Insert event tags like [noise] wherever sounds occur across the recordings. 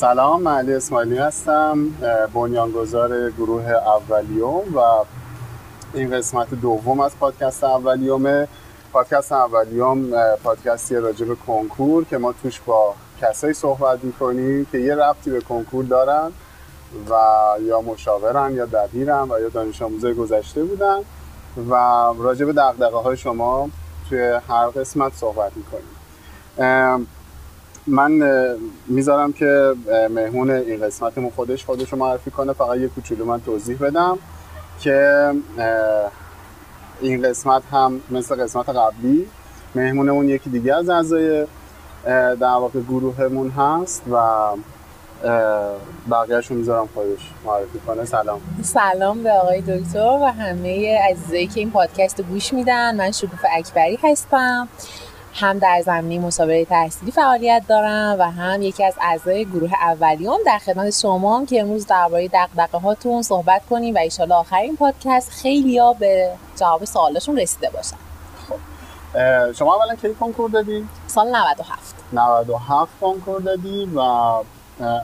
سلام من علی اسماعیلی هستم بنیانگذار گروه اولیوم و این قسمت دوم از پادکست اولیومه. پادکست اولیوم پادکستی راجع به کنکور که ما توش با کسایی صحبت می‌کنیم که یه ربطی به کنکور دارن و یا مشاورن یا دبیرن و یا دانش آموزای گذشته بودن و راجع به دقدقه های شما توی هر قسمت صحبت می‌کنیم. من می‌ذارم که مهمون این قسمتمون خودش خودش رو معرفی کنه. فقط یه کوچولو من توضیح بدم که این قسمت هم مثل قسمت قبلی مهمونمون یکی دیگه از اعضای در واقع گروهمون هست و بقیهشون می‌ذارم خودش معرفی کنه. سلام. سلام به آقای دکتر و همه عزیزایی که این پادکست رو گوش میدن. من شکوف اکبری هستم. هم در زمینه مسابقه تحصیلی فعالیت دارم و هم یکی از اعضای گروه اولیوم در خدمت شما هم که امروز درباره دغدغه هاتون صحبت کنیم و ایشالا آخرین پادکست خیلی ها به جواب سوالشون رسیده باشن. خب شما اولا کی کنکور دادی؟ سال 97 97 کنکور دادی و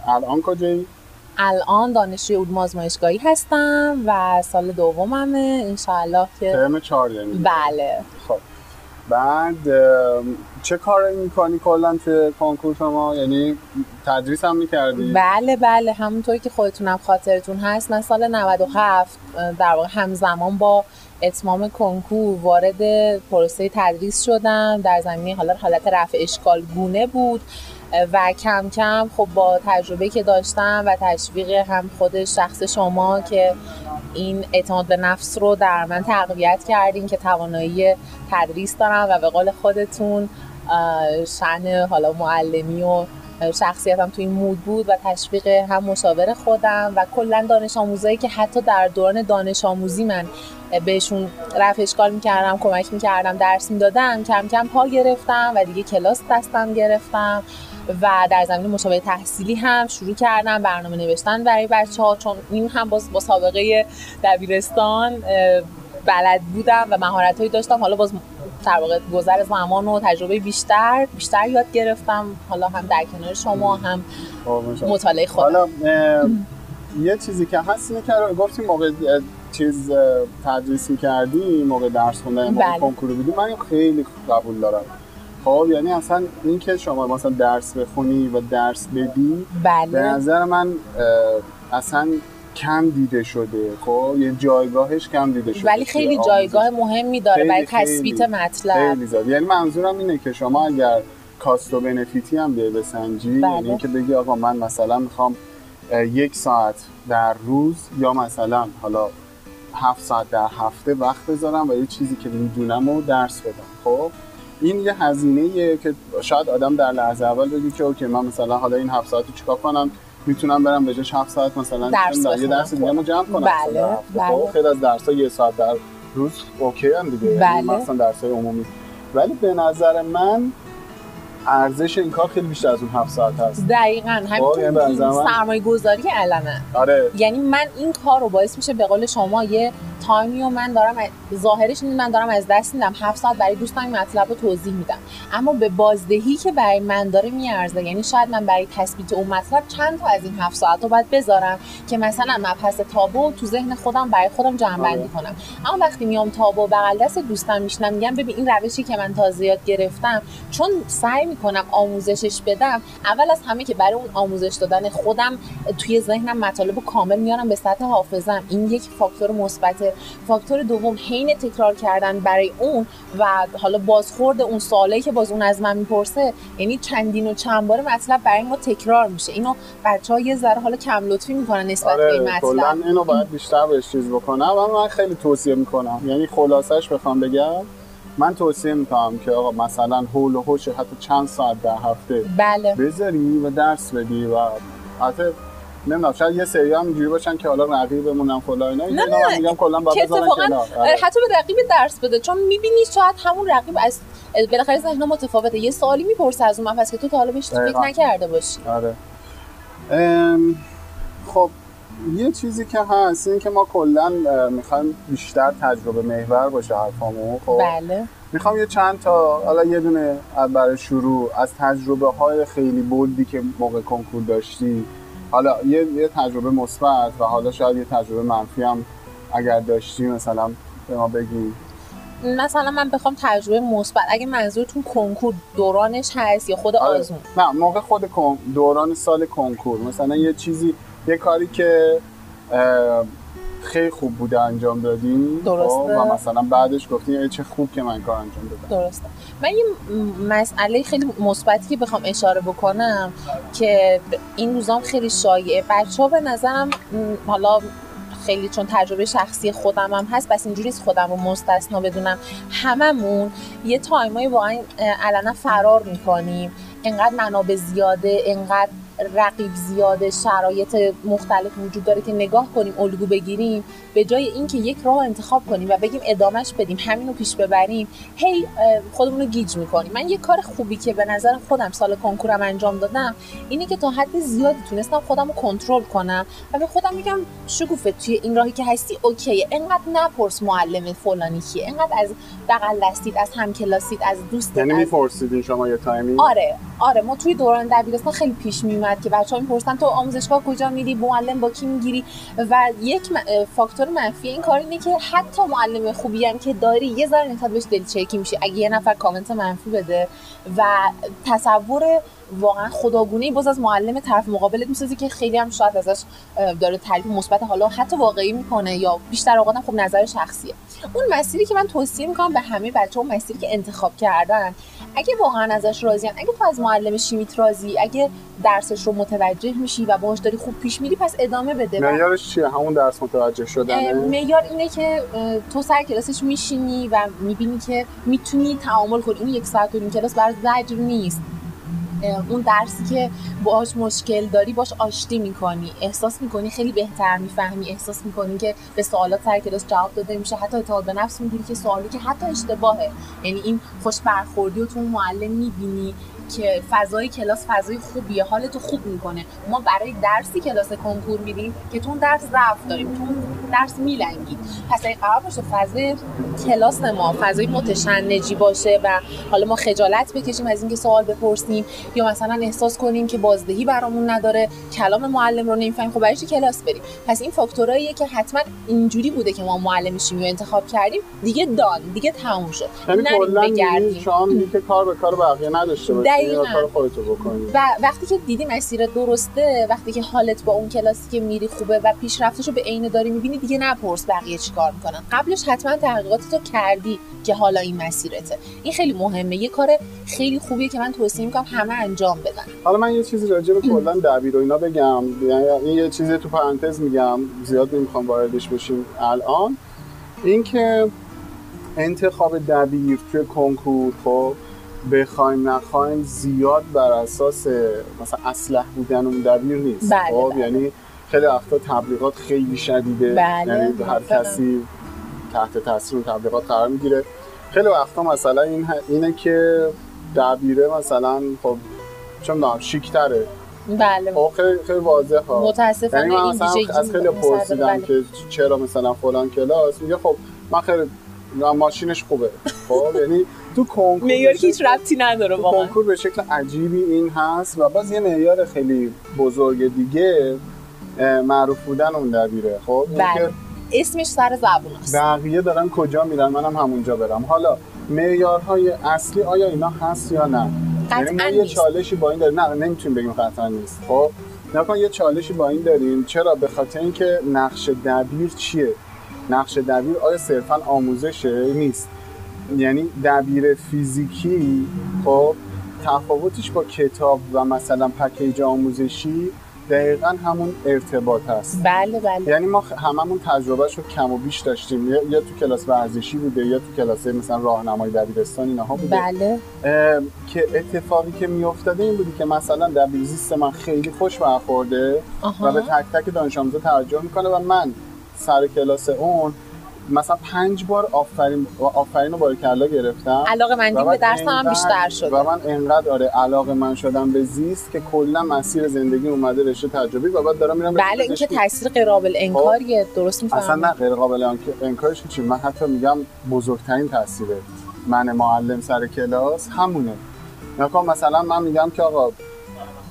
الان کجایی؟ الان دانشجوی علوم آزمایشگاهی هستم و سال دوممه. انشاءالله که ترم چهار یعنی بله. خب. بعد چه کاری می‌کنی کلا توی کنکور شما؟ یعنی تدریس هم می‌کردی؟ بله بله همونطوری که خودتونم خاطرتون هست. من سال 97 در واقع همزمان با اتمام کنکور وارد پروسه تدریس شدم. در زمینه حالا حالت رفع اشکال گونه بود. و کم کم خب با تجربه که داشتم و تشویق هم خود شخص شما که این اعتماد به نفس رو در من تقویت کردین که توانایی تدریس دارم و به قول خودتون شن حالا معلمی و شخصیتم تو این مود بود و تشویق هم مشاور خودم و کلا دانش آموزایی که حتی در دوران دانش آموزی من بهشون رفع اشکال می‌کردم کمک می‌کردم درس می‌دادم کم کم پا گرفتم و دیگه کلاس دستم گرفتم. و در زمین مسابقه تحصیلی هم شروع کردم برنامه نوشتن برای بچه ها چون این هم باز با سابقه دبیرستان بلد بودم و مهارت هایی داشتم. حالا باز در واقع گذر زمان و تجربه بیشتر بیشتر یاد گرفتم. حالا هم در کنار شما هم مطالعه خودم حالا یه چیزی که هست اینه که گفتیم موقع چیز تدریس کردی موقع درس خوندن موقع بله. کنکور بودی من خیلی قبول دارم. خب یعنی اصلا این که شما مثلا درس بخونی و درس بدی بله. به نظر من اصلا کم دیده شده. خب یه جایگاهش کم دیده شده. ولی خیلی جایگاه. مهمی داره برای تثبیت مطلب. خیلی زیاد. یعنی منظورم اینه که شما اگر کاست و بنفیتی هم بیای بسنجی بله. یعنی اینکه بگی آقا من مثلا می‌خوام یک ساعت در روز یا مثلا حالا هفت ساعت در هفته وقت بذارم و یه چیزی که می‌دونم و درس بدم. خب؟ این یه هزینه که شاید آدم در لحظه اول بگی که اوکی من مثلا حالا این هفت ساعت رو چیکار کنم می‌تونم برم به جاش هفت ساعت مثلا درس یه. درس دیگه جمع کنم بله،. بله. خب، خیلی از درس یه ساعت در روز اوکی هم دیگه بله. یعنی مثلا درس های عمومی ولی به نظر من ارزش این کار خیلی بیشتر از اون هفت ساعت هست دقیقا یعنی به همین من- سرمایه گذاری علمه آره یعنی من این کار رو باعث میشه به قول شما یه تایمی و من دارم ظاهرش من دارم از دست میدم. هفت ساعت برای دوستم این مطلب رو توضیح میدم. اما به بازدهی که برای من داره میارزه یعنی شاید من برای تثبیت اون مطلب چند تا از این هفت ساعت رو باید بذارم که مثلا مبحث تابو تو ذهن خودم برای خودم جمع بندی آره. کنم. اما وقتی میام تابو بغل دست دوستم میشنم میگم ببین این روشی که من تازه یاد گرفتم چون سعی می‌کنم آموزشش بدم اول از همه که برای اون آموزش دادن خودم توی ذهنم مطالب کامل میارم به سطح حافظم این یک فاکتور مثبت فاکتور دوم حین تکرار کردن برای اون و حالا بازخورد اون سوالی که باز اون از من می‌پرسه یعنی چندین و چند بار مطلب برای ما تکرار میشه. اینو بچه ها یه ذره حالا کم لطفی می‌کنن نسبت به این آره مطلب اینو باید بیشتر بهش چیز بکنم و من خیلی توصیه می‌کنم. یعنی خلاصش بخوام بگم من توصیه می‌کنم که آقا مثلا هول و هوش حتی چند ساعت در هفته بله. بذاری و درس بدی و حتی نمی‌دونم شاید یه سری هم اینجوری باشن که حالا رقیبمون فلان اینا. نه، اینا من میگم کلا بذارن اتفاقا. آره. حتی به رقیب درس بده. چون می‌بینی شاید همون رقیب از بالاخره ذهنها متفاوته. یه سوالی می‌پرسه از اون مبحث که تو تا حالا بهش فکر. نکرده باشی. آره. ام، خب یه چیزی که هست این که ما کلا می‌خوایم بیشتر تجربه محور باشه حرفامون خب؟ بله. می‌خوام یه چند تا حالا یه دونه برای شروع از تجربه های خیلی بولدی که موقع کنکور داشتی حالا یه, یه تجربه مثبت و حالا شاید یه تجربه منفی هم اگر داشتی مثلا به ما بگی. مثلا من بخوام تجربه مثبت. اگه منظورتون کنکور دورانش هست یا خود آره. آزمون نه موقع خود کن- دوران سال کنکور. مثلا یه چیزی یه کاری که خیلی خوب بوده انجام دادی؟ درسته. خب، و مثلا بعدش گفتی ای چه خوب که من کار انجام دادم. درسته. من یه مسئله خیلی مثبتی که بخوام اشاره بکنم که این روزام خیلی شایعه. بچه ها به نظرم حالا خیلی چون تجربه شخصی خودم هم هست پس اینجوری نیست خودم رو مستثنا بدونم. هممون یه time ایی واقعا علنا فرار می‌کنیم. انقدر منابع زیاده انقدر رقیب زیاده شرایط مختلف وجود داره که نگاه کنیم الگو بگیریم به جای اینکه یک راه انتخاب کنیم و بگیم ادامهش بدیم همین رو پیش ببریم هی خودمون رو گیج می‌کنیم. من یه کار خوبی که به نظر خودم سال کنکورم انجام دادم اینه که تا حد زیادی تونستم خودم رو کنترل کنم و به خودم میگم شگوفه توی این راهی که هستی اوکیه. انقدر نپرس معلم فلانی کیه. انقدر از بغل دستید از همکلاسیت از دوستت یعنی از میپرسیدین شما یه تایمی؟ آره آره. ما توی دوران دبیرستان خیلی پیش میومد که بچه‌ها می‌پرسن تو آموزشگاه کجا میری؟ معلم با کی می‌گیری؟ و یک فاکتور منفی این کار اینه که حتی معلم خوبی هم که داری یه ذره نسبت بهش دلچرکی میشه. اگه یه نفر کامنت منفی بده و تصور واقعا خداگونه باز از معلم طرف مقابلت می‌سازی که خیلی هم شاید ازش داره تعریف مثبت حالا حتی واقعی می‌کنه یا بیشتر اوقات خب نظر شخصیه. اون مسیری که من توصیه می‌کنم به همه بچه مسیری که انتخاب کردن اگه واقعا ازش راضیان اگه تو از معلم شیمیت راضی اگه درسش رو متوجه میشی و باهاش داری خوب پیش میری پس ادامه بده. معیارش چیه؟ همون درس متوجه اه، شدنه معیار اینه که تو سر کلاسش میشینی و می‌بینی که می‌تونی تعامل کنی. اون یک ساعت و نیم کلاس برای زجر نیست. اون درسی که باهاش مشکل داری باش آشتی می‌کنی. احساس می‌کنی خیلی بهتر می‌فهمی. احساس می‌کنی که به سوالات سر کلاس جواب داده میشه. حتی اعتماد به نفس می‌گیری که سوالی که حتی اشتباهه. یعنی این خوش برخوردی رو تو معلم می‌بینی. که فضای کلاس فضای خوبیه حالتو خوب می‌کنه. ما برای درسی کلاس کنکور میریم که تو درس ضعف داریم تو درس میلنگیم. پس اگه قرار باشه فضای کلاس ما فضای متشنجی باشه و حالا ما خجالت بکشیم از اینکه سوال بپرسیم یا مثلا احساس کنیم که بازدهی برامون نداره کلام معلم رو نمی‌فهمیم خب برای کلاس بریم؟ پس این فاکتوراییه که حتما اینجوری بوده که ما معلم شیمی رو انتخاب کردیم. دیگه دان دیگه تموم شد. یعنی کلا بگردیم. کار به کار بقیه نداشته. یا کار خودتو بکنی و وقتی که دیدی مسیر درسته وقتی که حالت با اون کلاسی که میری خوبه و پیشرفتش رو به عین داری می‌بینی دیگه نپرس بقیه چیکار می‌کنن. قبلش حتما تحقیقاتتو کردی که حالا این مسیرته. این خیلی مهمه. یه کار خیلی خوبیه که من توصیه می‌کنم همه انجام بدن. حالا من یه چیزی راجع به کلا دبیر و اینا بگم. یعنی یه چیزی تو پرانتز میگم. زیاد نمی‌خوام واردش بشیم الان. اینکه انتخاب دبیر توی کنکور خب بخوایم نخوایم زیاد بر اساس مثلا اسلح بودن اون دبیر نیست. بله، خب بله. یعنی خیلی وقتا تبلیغات خیلی شدیده. بله، یعنی هر. کسی تحت تاثیر تبلیغات قرار می‌گیره. خیلی وقتا مثلا این اینه که دبیره مثلا خب چه می‌دونم شیکتره. بله. خب خیلی خیلی واضحه. ها متاسفانه یعنی من مثلا از خیلی پرسیدم بله. که چرا مثلا فلان کلاس. میگه خب من خیلی ماشینش خوبه. خب یعنی تو کنکور که هیچ ربطی نداره واقعا. کنکور به شکل عجیبی این هست و باز یه معیار خیلی بزرگ دیگه معروف بودن اون دبیره. خب بله. اسمش سر زبون است. بقیه دارن کجا میرن؟ منم همونجا برم. حالا معیارهای اصلی آیا اینا هست یا نه؟ یعنی قطعا یه نیست. چالشی با این داریم. نه نمی‌تونیم بگیم قطعا نیست. خب نکن یه چالشی با این داریم. چرا؟ به خاطر اینکه نقش دبیر چیه؟ نقش دبیر آیا صرفا آموزشه؟ نیست. یعنی دبیر فیزیکی خب تفاوتش با کتاب و مثلا پکیج آموزشی دقیقا همون ارتباط هست بله بله. یعنی ما هممون تجربهش رو کم و بیش داشتیم. یا, تو کلاس ورزشی بوده یا تو کلاس مثلا راهنمای دبیرستان اینها بوده. بله. که اتفاقی که میافتاده این بودی که مثلا دبیرزیست من خیلی خوش برخورده و به تک تک دانش آموزا توجه می‌کنه و من سر کلاس اون مثلا پنج بار آفرین آفرین و باریکلا گرفتم. علاقه و به من درس هم بیشتر شده. و من انقدر آره علاقه من شدم به زیست که کلا مسیر زندگی اومده رشته تجربی و بعد دارم میرم بله این که پزشکی. تاثیر غیر قابل انکاریه درست اصلا نه می‌فهمم غیر قابل انک- انکارش چی؟ من حتی میگم بزرگترین تاثیره من معلم سر کلاس همونه. نکن مثلا من میگم که آقا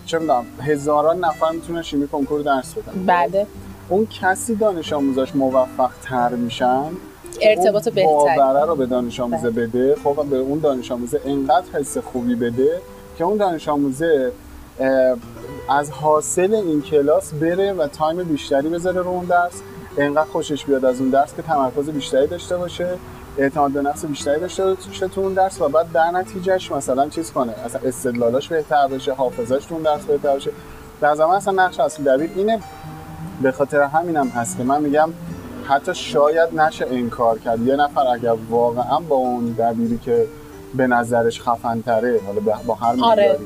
چه می‌دونم هزاران نفر می‌تونه شیمی کنکور درس بدن. بله. اون کسی دانش آموزاش موفق تر میشن؟ ارتباط بهتری. رو به دانش آموزه بله. بده. خب به اون دانش آموزه انقدر حس خوبی بده که اون دانش آموزه از حاصل این کلاس بره و تایم بیشتری بذاره رو اون درس. انقدر خوشش بیاد از اون درس که تمرکز بیشتری داشته باشه اعتماد به نفس بیشتری داشته باشه تو اون درس و بعد در نتیجهش مثلا چیز کنه اصلا استدلالاش بهتر بشه حافظش تو اون درس بهتر بشه. در زمان اصلا نقش اصلی دبیر اینه به خاطر همینم هست که من میگم حتی شاید نشه انکار کرد. یه نفر اگر واقعا با اون دبیری که به نظرش خفن تره حالا با هر آره. معیاری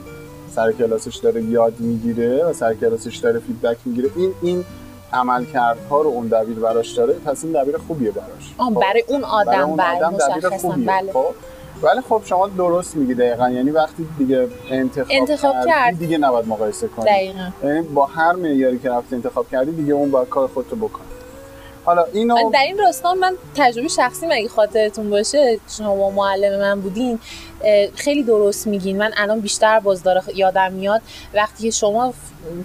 سر کلاسش داره یاد می‌گیره و سر کلاسش داره فیدبک می‌گیره این این عملکردها رو اون دبیر براش داره پس این دبیر خوبیه براش. آه خب. برای اون آدم برای اون بله آدم دبیر خوبیه. بله. خب؟ ولی خب شما درست میگی دقیقا. یعنی وقتی دیگه انتخاب, انتخاب کردی کرد. دیگه نباید مقایسه کنی. دقیقا. یعنی با هر معیاری که رفتی انتخاب کردی دیگه اون باید کار خودتو بکنی. حالا اینو در این راستا من تجربه شخصی مگه خاطرتون باشه؟ شما معلم من بودین. خیلی درست میگین. من الان بیشتر باز داره یادم میاد. وقتی که شما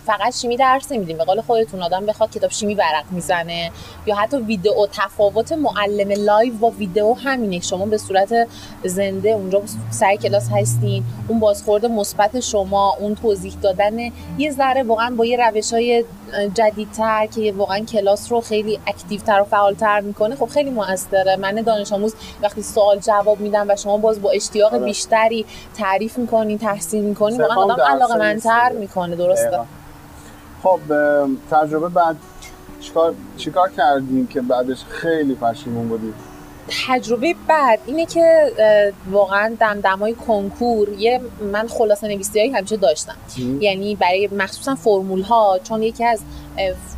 فقط شیمی درس نمیدین به قول خودتون آدم بخواد کتاب شیمی ورق می‌زنه یا حتی ویدئو تفاوت معلم live با ویدئو همینه. شما به صورت زنده اونجا سر کلاس هستین اون بازخورد مثبت شما اون توضیح دادن یه ذره واقعا با یه روش های جدیدتر که واقعا کلاس رو خیلی active تر و فعالتر می‌کنه خب خیلی موثره. من دانش آموز وقتی سوال جواب میدم و شما باز با اشتیاق. بیشتری تعریف می‌کنین تحسین می‌کنین واقعا آدم علاقه منتر. می‌کنه درسته. خب تجربه بعد چیکار چیکار کردیم که بعدش خیلی پشیمون بودیم تجربه بعد اینه که واقعا دمدمای کنکور یه من خلاصه نویسی هایی همیشه داشتم. یعنی برای مخصوصا فرمول ها چون یکی از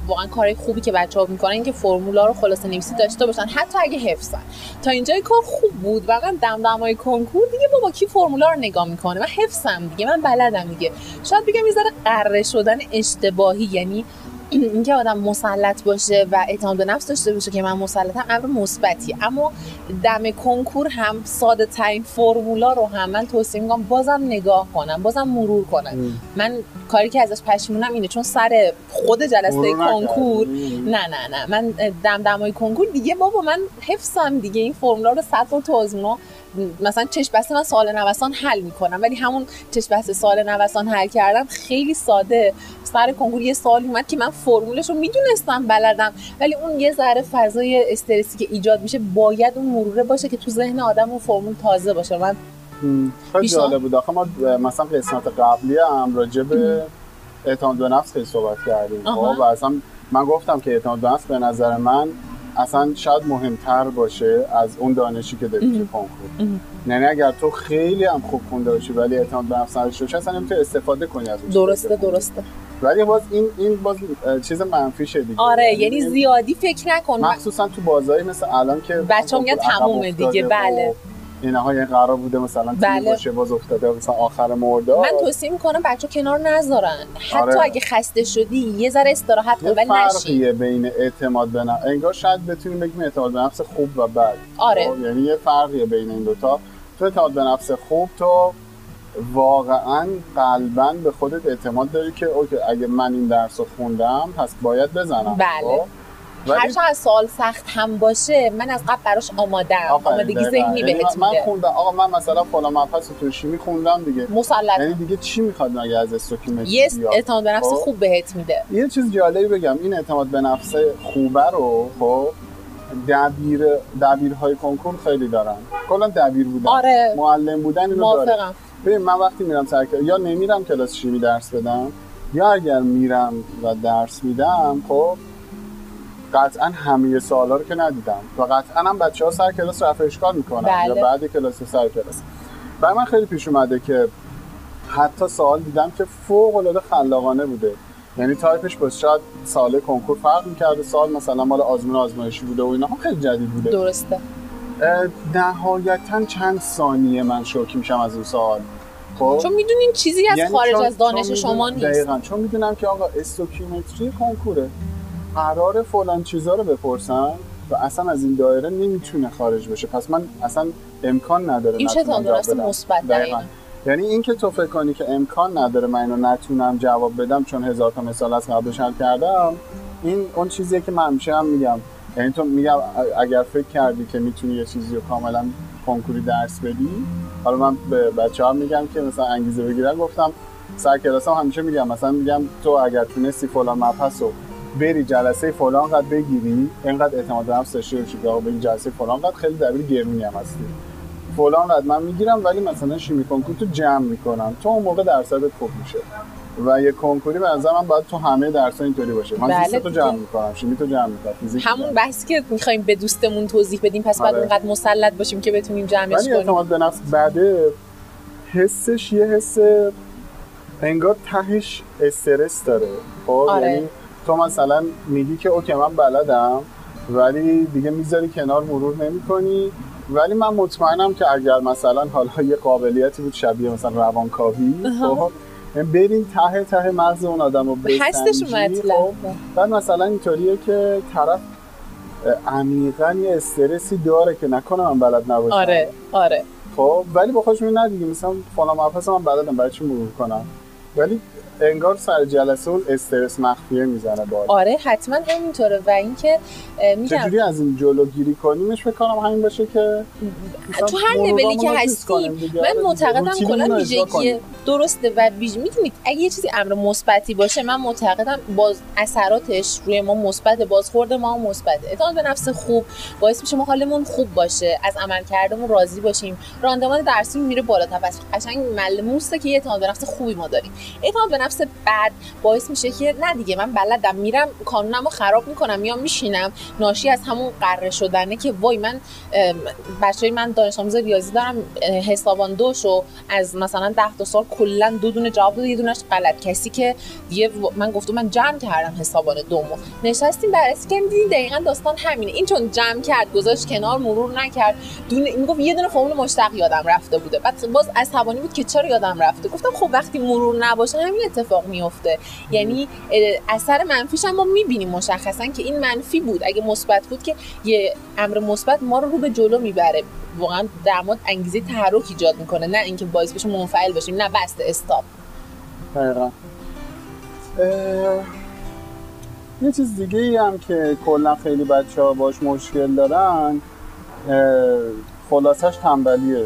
واقعا کارهای خوبی که بچه ها می‌کنن این که فرمول ها رو خلاصه نویسی داشته باشن. حتی اگه حفظن تا اینجای کار خوب بود. واقعا دمدمای کنکور دیگه بابا کی فرمول ها رو نگاه می‌کنه؟ من حفظم دیگه. من بلدم دیگه. شاید بگم یه ذره قره شدن اشتباهی. یعنی اینکه آدم مسلط باشه و اعتماد به نفس داشته باشه که من مسلطم امر مثبتی. اما دم کنکور هم ساده ترین فرمولا رو هم من توصیه می‌کنم بازم نگاه کنم بازم مرور کنم. من کاری که ازش پشیمونم اینه چون سر خود جلسه کنکور؟ نه نه نه. من دمدمای کنکور دیگه بابا من حفظم دیگه. این فرمولا رو تو آزمونا مثلا چش بسته من سوال نوسان حل می‌کنم ولی همون چش بسته سوال نوسان حل کردم خیلی ساده سر کنکور یه سوال اومد که من فرمولش رو می‌دونستم بلدم ولی اون یه ذره فضای استرسی که ایجاد میشه باید اون مروره باشه که تو ذهن آدم اون فرمول تازه باشه من خیلی. جالب بود آخه ما مثلا قسمت قبلی هم راجع به اعتماد به نفس خیلی صحبت کردیم. خب و اصلا من گفتم که اعتماد به نفس به نظر من اصلا شاید مهمتر باشه از اون دانشی که داری تو کنکور. یعنی اگر تو خیلی هم خوب خونده باشی ولی اعتماد به نفس نداشته باشی اصلا نمی‌تونی استفاده کنی از اون درسته. درسته ولی باز این این باز چیز منفیشه دیگه آره یعنی این- زیادی فکر نکن مخصوصا تو بازاری مثل الان که بچه‌ها میگن عقب تمومه دیگه، بله. اینها یه قرار بوده مثلا بله. باشه باز افتاده مثلا آخر مرداد من توصیه می‌کنم بچه کنار نذارن حتی آره. اگه خسته شدی یه ذره استراحت کن ولی نشی فرقیه بین اعتماد به نفس انگار شاید بتونیم بگیم اعتماد به نفس خوب و بد آره. خب؟ یعنی یه فرقیه بین این دوتا تو اعتماد به نفس خوب تو واقعا قلبا به خودت اعتماد داری که اوکی اگه من این درس رو خوندم پس باید بزنم بله. ولی هرچند از سوال سخت هم باشه من از قبل براش آمادم آفرین، آمادگی دقیقاً. ذهنی یعنی بهت من خوندم. آقا من مثلا فلان مبحث تو شیمی خوندم دیگه. مسلط. یعنی دیگه چی می‌خواد مگه از استوکیمتری یه؟ اعتماد به نفس خب؟ خوب بهت میده. یه چیز جالبی بگم. این اعتماد به نفس خوبه رو خب دبیر دبیرهای کنکور خیلی دارن. کلا دبیر بودن. آره. معلم بودن اینو داره. ببین من وقتی میرم سر یا نمیرم کلاس شیمی درس بدم یا اگر میرم و درس میدم خب قطعا همه سوالا رو که ندیدم و قطعا هم بچه ها سر کلاس رفع اشکال می‌کنن بله. یا بعد کلاس سر کلاس. برای من خیلی پیش اومده که حتی سوال دیدم که فوق العاده خلاقانه بوده. یعنی تایپش باز شاید سال کنکور فرق می‌کرده سال مثلا مال آزمون آزمایشی بوده و اینا خیلی جدید بوده. درسته. نهایتا چند ثانیه من شوکی میشم از اون سوال. خب؟ چون می‌دونین چیزی از یعنی خارج چون- از دانش شما نیست. دقیقاً. چون می‌دونم که آقا استوکیومتری کنکوره. قرار فلان چیزا رو بپرسن و اصلا از این دایره نمی‌تونه خارج بشه. پس من اصلا امکان نداره این چه تاندرست مثبت یعنی این که تو فکر کنی که امکان نداره من اینو نتونم جواب بدم چون هزار تا مثال از قبلش حل کردم این اون چیزیه که من همیشه هم میگم. یعنی تو میگم اگر فکر کردی که می‌تونی یه چیزی رو کاملا کنکوری درس بدی حالا من به بچه ها میگم که مثلا انگیزه بگیرن گفتم سر کلاس هم همیشه میگم مثلا میگم تو اگر تونستی فلان مبحث رو بری جلسه فلان قد بگیری اینقدر اعتماد به نفس داشته باشی که به جلسه فلان قد خیلی دبیر گرونی هم هستی. فلان قد من می‌گیرم ولی مثلا شیمی کنکور تو جمع می‌کنم. تو اون موقع درصدت خوب میشه. و یه کنکوری به نظر من باید تو همه درس اینطوری باشه. من بله. تو جمع می‌کنم شیمی تو جمع می‌کنم فیزیک همون بحثی که می‌خوایم به دوستمون توضیح بدیم پس بعد آره. اینقدر مسلط باشیم که بتونیم جمعش کنیم. اعتماد به نفس بعده حسش یه حس انگار تهش استرس داره. خب؟ آره. یعنی تو مثلا میگی که اوکی من بلدم ولی دیگه می‌ذاری کنار مرور نمی‌کنی. ولی من مطمئنم که اگر مثلا حالا یه قابلیتی بود شبیه مثلا روانکاوی خب برین ته ته مغز اون آدم رو هستش مطلب. خب. بعد مثلا اینطوریه که طرف عمیقا یه استرسی داره که نکنه من بلد نباشم. آره آره. خب ولی با خودش نه دیگه مثلا فلان مبحث من بلدم برای چی مرور کنم؟ ولی انگار سر جلسه اون استرس مخفیه می‌زنه باید. آره حتما همینطوره و اینکه میگم چجوری از این جلوگیری کنیمش فکر کنم همین باشه که تو هر لولی که هستیم من معتقدم کلا ویژگی درسته و ویژ می‌دونید اگه یه چیزی امر مثبتی باشه من معتقدم باز اثراتش روی ما مثبت بازخورد ما مثبت. اعتماد به نفس خوب باعث میشه ما حالمون خوب باشه از عمل کردمون راضی باشیم. راندمان درسی میره بالا. پس قشنگ ملموسه که یه اعتماد به نفس خوبی ما داریم. اعتماد به نفس بد باعث میشه که نه دیگه من بلدم میرم قانونمو خراب می‌کنم یا میشینم. ناشی از همون قره شدنه که وای من بچه‌ی من دانش آموز ریاضی دارم حسابان دوشو از مثلا 10 تا سال کلا دو دونه جواب داد یه دونش غلط. کسی که یه من گفتم من جمع کردم حسابان دومو. نشستیم بررسی کردیم دیدیم دقیقا داستان همینه. این چون جمع کرد گذاشت کنار مرور نکرد. دونه این گفت یه دونه فرمول مشتق یادم رفته بوده. بعد باز عصبانی بود که چرا یادم رفته. گفتم خب وقتی مرور نباشه همین اتفاق میفته یعنی اثر منفیش هم ما می‌بینیم مشخصا که این منفی بود. اگه مثبت بود که یه امر مثبت ما رو رو به جلو می‌بره. واقعا در مورد انگیزه تحرک ایجاد می‌کنه. نه اینکه باعث بشه منفعل باشیم نه بست استاپ. دقیقا. یه چیز دیگه ای هم که کلا خیلی بچه ها باش مشکل دارن خلاصش تنبلیه.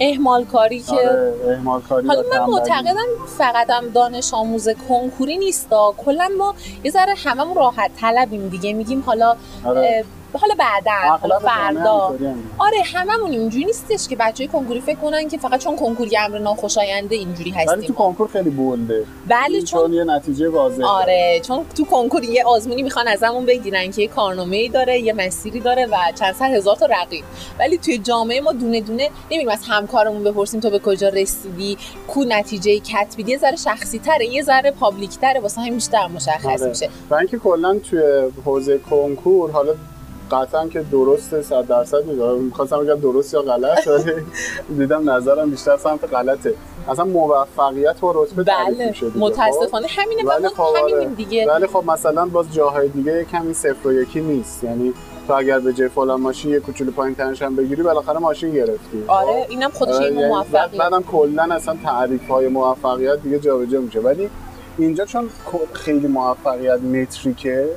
اهمال کاری که آره، کاری حالا من معتقدم فقط هم دانش آموز کنکوری نیستا کلا ما یه ذره هممون راحت طلبیم دیگه. میگیم حالا آره. حالا بعدا حالا فردا. آره هممون اینجوری نیستش که بچهای کنکوری فکر کنن که فقط چون کنکوری امر ناخوشاینده اینجوری هستیم. ولی تو کنکور خیلی بولده. بله چون, یه نتیجه واضحه. آره چون تو کنکور یه آزمونی می‌خوان ازمون بگیرن که یه کارنامه ای داره یه مسیری داره و چند صد هزار تا رقیب. ولی توی جامعه ما دونه دونه نمیریم از همکارمون بپرسیم تو به کجا رسیدی کو نتیجه کتبی یه ذره شخصی تره یه ذره پابلیک تره واسه همین بیشتر مشخص آره. میشه. و اینکه کلا توی حوزه کنکور حالا قطعا که درسته صد درصد می‌خواستم بگم درست یا غلط [laughs] دیدم نظرم بیشتر سمت غلطه. اصلا موفقیت و رتبه بله. میشه متاسفانه خب؟ همینه. ولی خب همینیم آره. دیگه. ولی خب مثلا باز جاهای دیگه کمی صفر و یکی نیست. یعنی تو اگر به جای فلان ماشین یه کوچولو پایین تنش هم بگیری بالاخره ماشین گرفتی. آره خب؟ اینم خودش آره یه موفقیت. بعدم کلا اصلا تعریف های موفقیت دیگه جابجا میشه. ولی اینجا چون خیلی موفقیت متریکه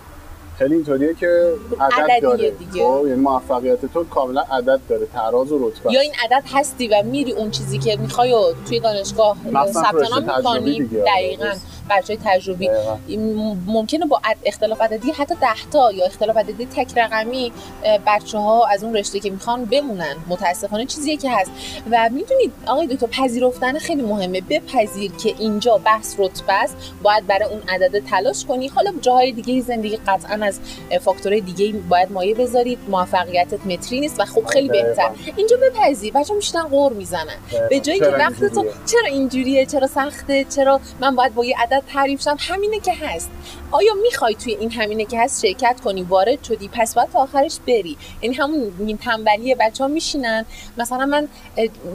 خیلی اینطوریه که عدد داره. دیگه. خب یعنی موفقیت تو کاملا عدد داره تراز و رتبه. یا این عدد هستی و میری اون چیزی که می‌خوای توی دانشگاه ثبت نام می‌کنی. دقیقاً. بچه تجربی. ممکنه با اختلاف عددی حتی ده تا یا اختلاف عددی تک رقمی بچه ها از اون رشته که می‌خوان بمونن. متاسفانه چیزیه که هست. و می‌دونید آقای دکتر پذیرفتن خیلی مهمه. بپذیر که اینجا بحث رتبه است. باید برای اون عدد تلاش کنی. حالا جاهای دیگه زندگی قطعا از فاکتورهای دیگه باید مایه بذارید. موفقیتت متری نیست و خب خیلی بهتر. اینجا بپذیر. بچه میشتن قور می‌زنن. به جایی که وقت تو چرا اینجوریه؟ چرا سخته؟ چرا من باید با یه عدد مجدد تعریف شم همینه که هست. آیا می‌خوای توی این همینه که هست شرکت کنی وارد شدی پس باید تا آخرش بری؟ یعنی همون تنبلی بچه ها میشینن. مثلا من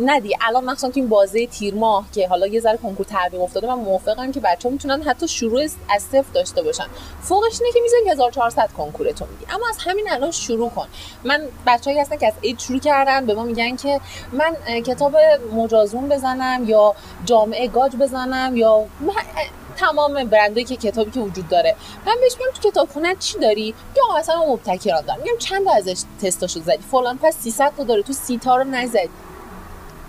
ندی الان مثلا تو این بازه تیر ماه که حالا یه ذره کنکور تعویق افتاده من موافقم که بچه ها می‌تونن حتی شروع از صفر داشته باشن. فوقش اینه که می‌ذاری 1400 کنکورتو میدی اما از همین الان شروع کن. من بچه‌ای هستن که از اید شروع کردن به ما میگن که من کتاب مجازون بزنم یا جامعه گاج بزنم یا تمام برندایی که کتابی که وجود داره. من بهش میگم تو کتابخونه چی داری؟ یا مثلا مبتکران دارم. میگم چند تا ازش تستاشو زدی؟ فلان پس 300 تا داره. تو سی تا رو نزدی.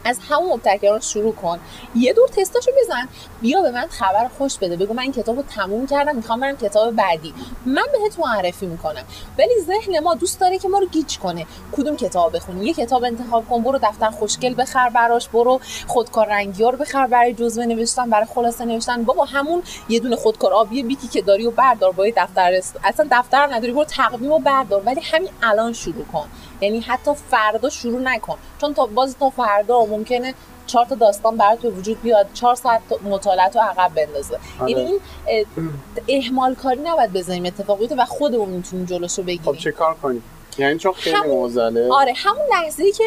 از همون مبتکران شروع کن. یه دور تستاشو بزن. بیا به من خبر خوش بده. بگو من این کتاب رو تموم کردم می‌خوام برم کتاب بعدی. من بهت معرفی می‌کنم. ولی ذهن ما دوست داره که ما رو گیج کنه. کدوم کتاب بخونی یه کتاب انتخاب کن. برو دفتر خوشگل بخر براش. برو خودکار رنگی رو بخر برای جزوه نوشتن برای خلاصه نوشتن. بابا همون یه دونه خودکار آبی بیکی که داری و بردار با دفتر. اصلا دفتر نداری. برو تقویم و بردار. ولی همین الان شروع کن. یعنی حتی فردا شروع نکن. چون تا باز تا فردا ممکنه چهار تا داستان برات به وجود بیاد چهار ساعت مطالعه رو عقب بندازه. آره. یعنی این اهمال کاری نباید بزنیم اتفاق و خودمون می‌تونیم جلوشو بگیریم. خب چه کار کنیم؟ یعنی چون خیلی همون- موزله آره همون لحظه ای که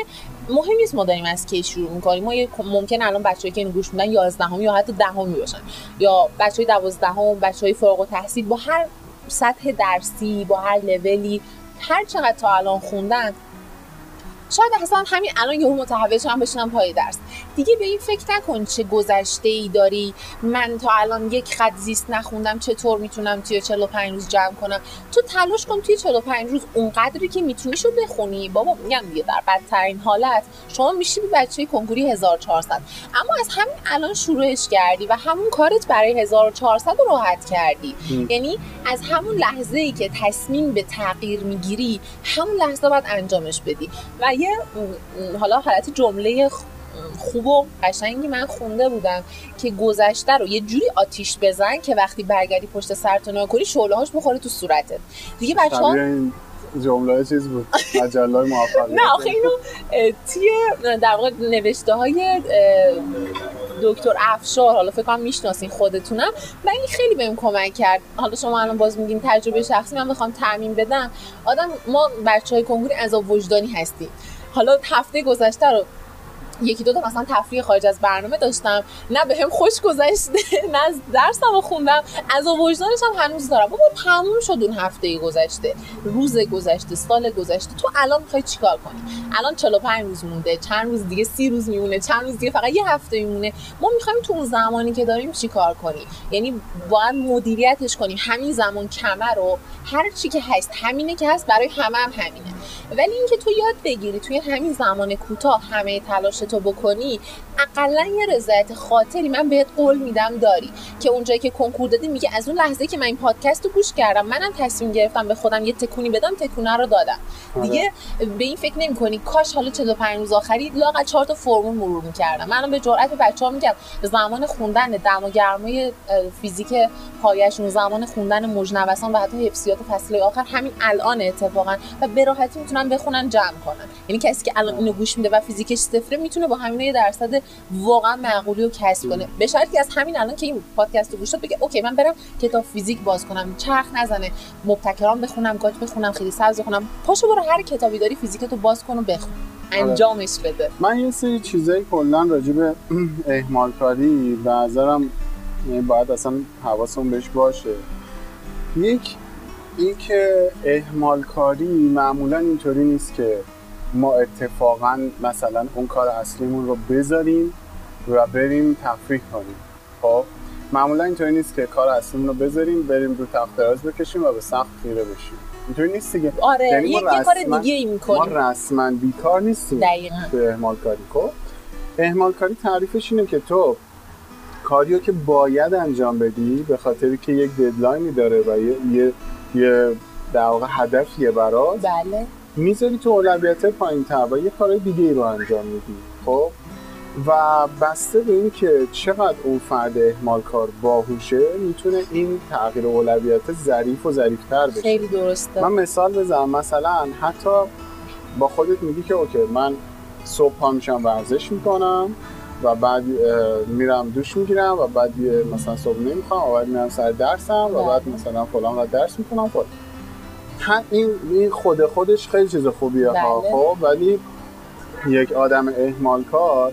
مهم نیست ما داریم از کی شروع می‌کنیم. ما ممکن الان بچه‌ای که اینو گوش میدن 11 یا حتی دهمی باشن. یا بچهای 12 هم بچهای فارغ التحصیل با هر سطح درسی با هر لولی هر چقدر تا الان خوندن شاید اصلا همین الان یهو متحول شدن بشینم پای درس. دیگه به این فکر نکن چه گذشته ای داری. من تا الان یک خط زیست نخوندم چطور می‌تونم توی 45 روز جمع کنم؟ تو تلاش کن توی 45 روز اونقدری که میتونیشو بخونی. بابا میگم دیگه در بدترین حالت. شما میشی به بچه کنکوری 1400 اما از همین الان شروعش کردی و همون کارت برای 1400 رو راحت کردی. م. یعنی از همون لحظه ای که تصمیم به تغییر می‌گیری همون لحظه باید انجامش بدی. و حالا حالت جمله خوب و قشنگی من خونده بودم که گذشته رو یه جوری آتیش بزن که وقتی برگردی پشت سرتو نگاه کنی شعله هاش بخوره تو صورتت. دیگه بچه ها جمله چیز بود مجله موفقیت. [laughs] نه آخه اینو توی در واقع نوشته های دکتر افشار حالا فکر کنم می‌شناسین خودتونم و این خیلی بهم کمک کرد. حالا شما الان باز میگین تجربه شخصی من بخوام تعمین بدم. آدم ما بچه های کنکوری عذاب وجدانی هستیم. حالا هفته گذشته رو یکی دو تا مثلا تفریح خارج از برنامه داشتم. نه به هم خوش گذشته نه از درسم خوندم. از وجدانش هم هنوز دارم. بابا تموم شد اون هفته گذشته. روز گذشته سال گذشته. تو الان می‌خوای چیکار کنی؟ الان 45 روز مونده چند روز دیگه 30 روز میمونه چند روز دیگه فقط یه هفته میمونه. ما می‌خوایم تو اون زمانی که داریم چیکار کنیم؟ یعنی باید مدیریتش کنیم. همین زمان کمه رو هر چی که هست همینه که هست برای همه هم همینه. ولی اینکه تو یاد بگیری توی همین زمان کوتاه همه تلاش تو بکنی اقلا یه رضایت خاطری من بهت قول میدم داری. که اونجایی که کنکور دادی میگه از اون لحظه که من این پادکست رو گوش کردم منم تصمیم گرفتم به خودم یه تکونی بدم تکونه رو دادم. آره. دیگه به این فکر نمی کنی کاش حالا 45 روز آخری لاقل چهار تا فرمول مرور می‌کردم. منم به جرئت به بچه‌ها میگم زمان خوندن دم و گرمای فیزیک پایشون زمان خوندن مجنبسان و حتی حفظیات فصل آخر همین الان اتفاقا. و به راحتی می‌تونن بخونن جمع کنن. یعنی کسی که الان اینو گوش میده و فیزیکش صفره می‌تونه با همین یه درصد واقعا معقولی رو کسب کنه. به شرطی از همین الان که این پادکست رو گوش داد بگه اوکی من برم کتاب فیزیک باز کنم چرخ نزنه مبتکران بخونم گاج بخونم خیلی سبز بخونم پاشو برو هر کتابی داری فیزیکتو باز کن و بخون. انجامش بده. من یه سری چیزایی کلا راجع به اهمال کاری به نظرم یعنی باید اصلا حواسمون بهش باشه. یک اینکه اهمال کاری معمولا اینطوری نیست که ما اتفاقا مثلا اون کار اصلیمون رو بذاریم و بریم تفریح کنیم. خب معمولا اینطوری نیست که کار اصلیمون رو بذاریم بریم رو تخت دراز بکشیم و به سقف خیره بشیم. اینطوری نیست دیگه. آره یعنی یه, ما یه کار دیگه ای ما می‌کنیم رسما بیکار نیستیم دقیقا. به اهمال کاری خب اهمال کاری تعریفش اینه که تو کاریو که باید انجام بدی به خاطری که یک ددلاینی داره و یه یه, یه در واقع هدفیه برات. بله. می‌ذاری تو اولویت پایین تر و یه کار دیگه ای رو انجام میدی خب؟ و بسته به این که چقدر اون فرد اهمال کار باهوشه می‌تونه این تغییر اولویت ظریف و ظریفتر بشه. خیلی درسته. من مثال بزنم مثلا حتی با خودت میگی که اوکی من صبح پا میشم ورزش می‌کنم. و بعد میرم دوش می‌گیرم و بعد مثلا صبحونه می‌خوام و بعد میرم سر درسم و بعد. مثلا فلان و درس می‌کنم خود این این خود خودش خیلی چیز خوبیه ها. بله. خب ولی یک آدم اهمال کار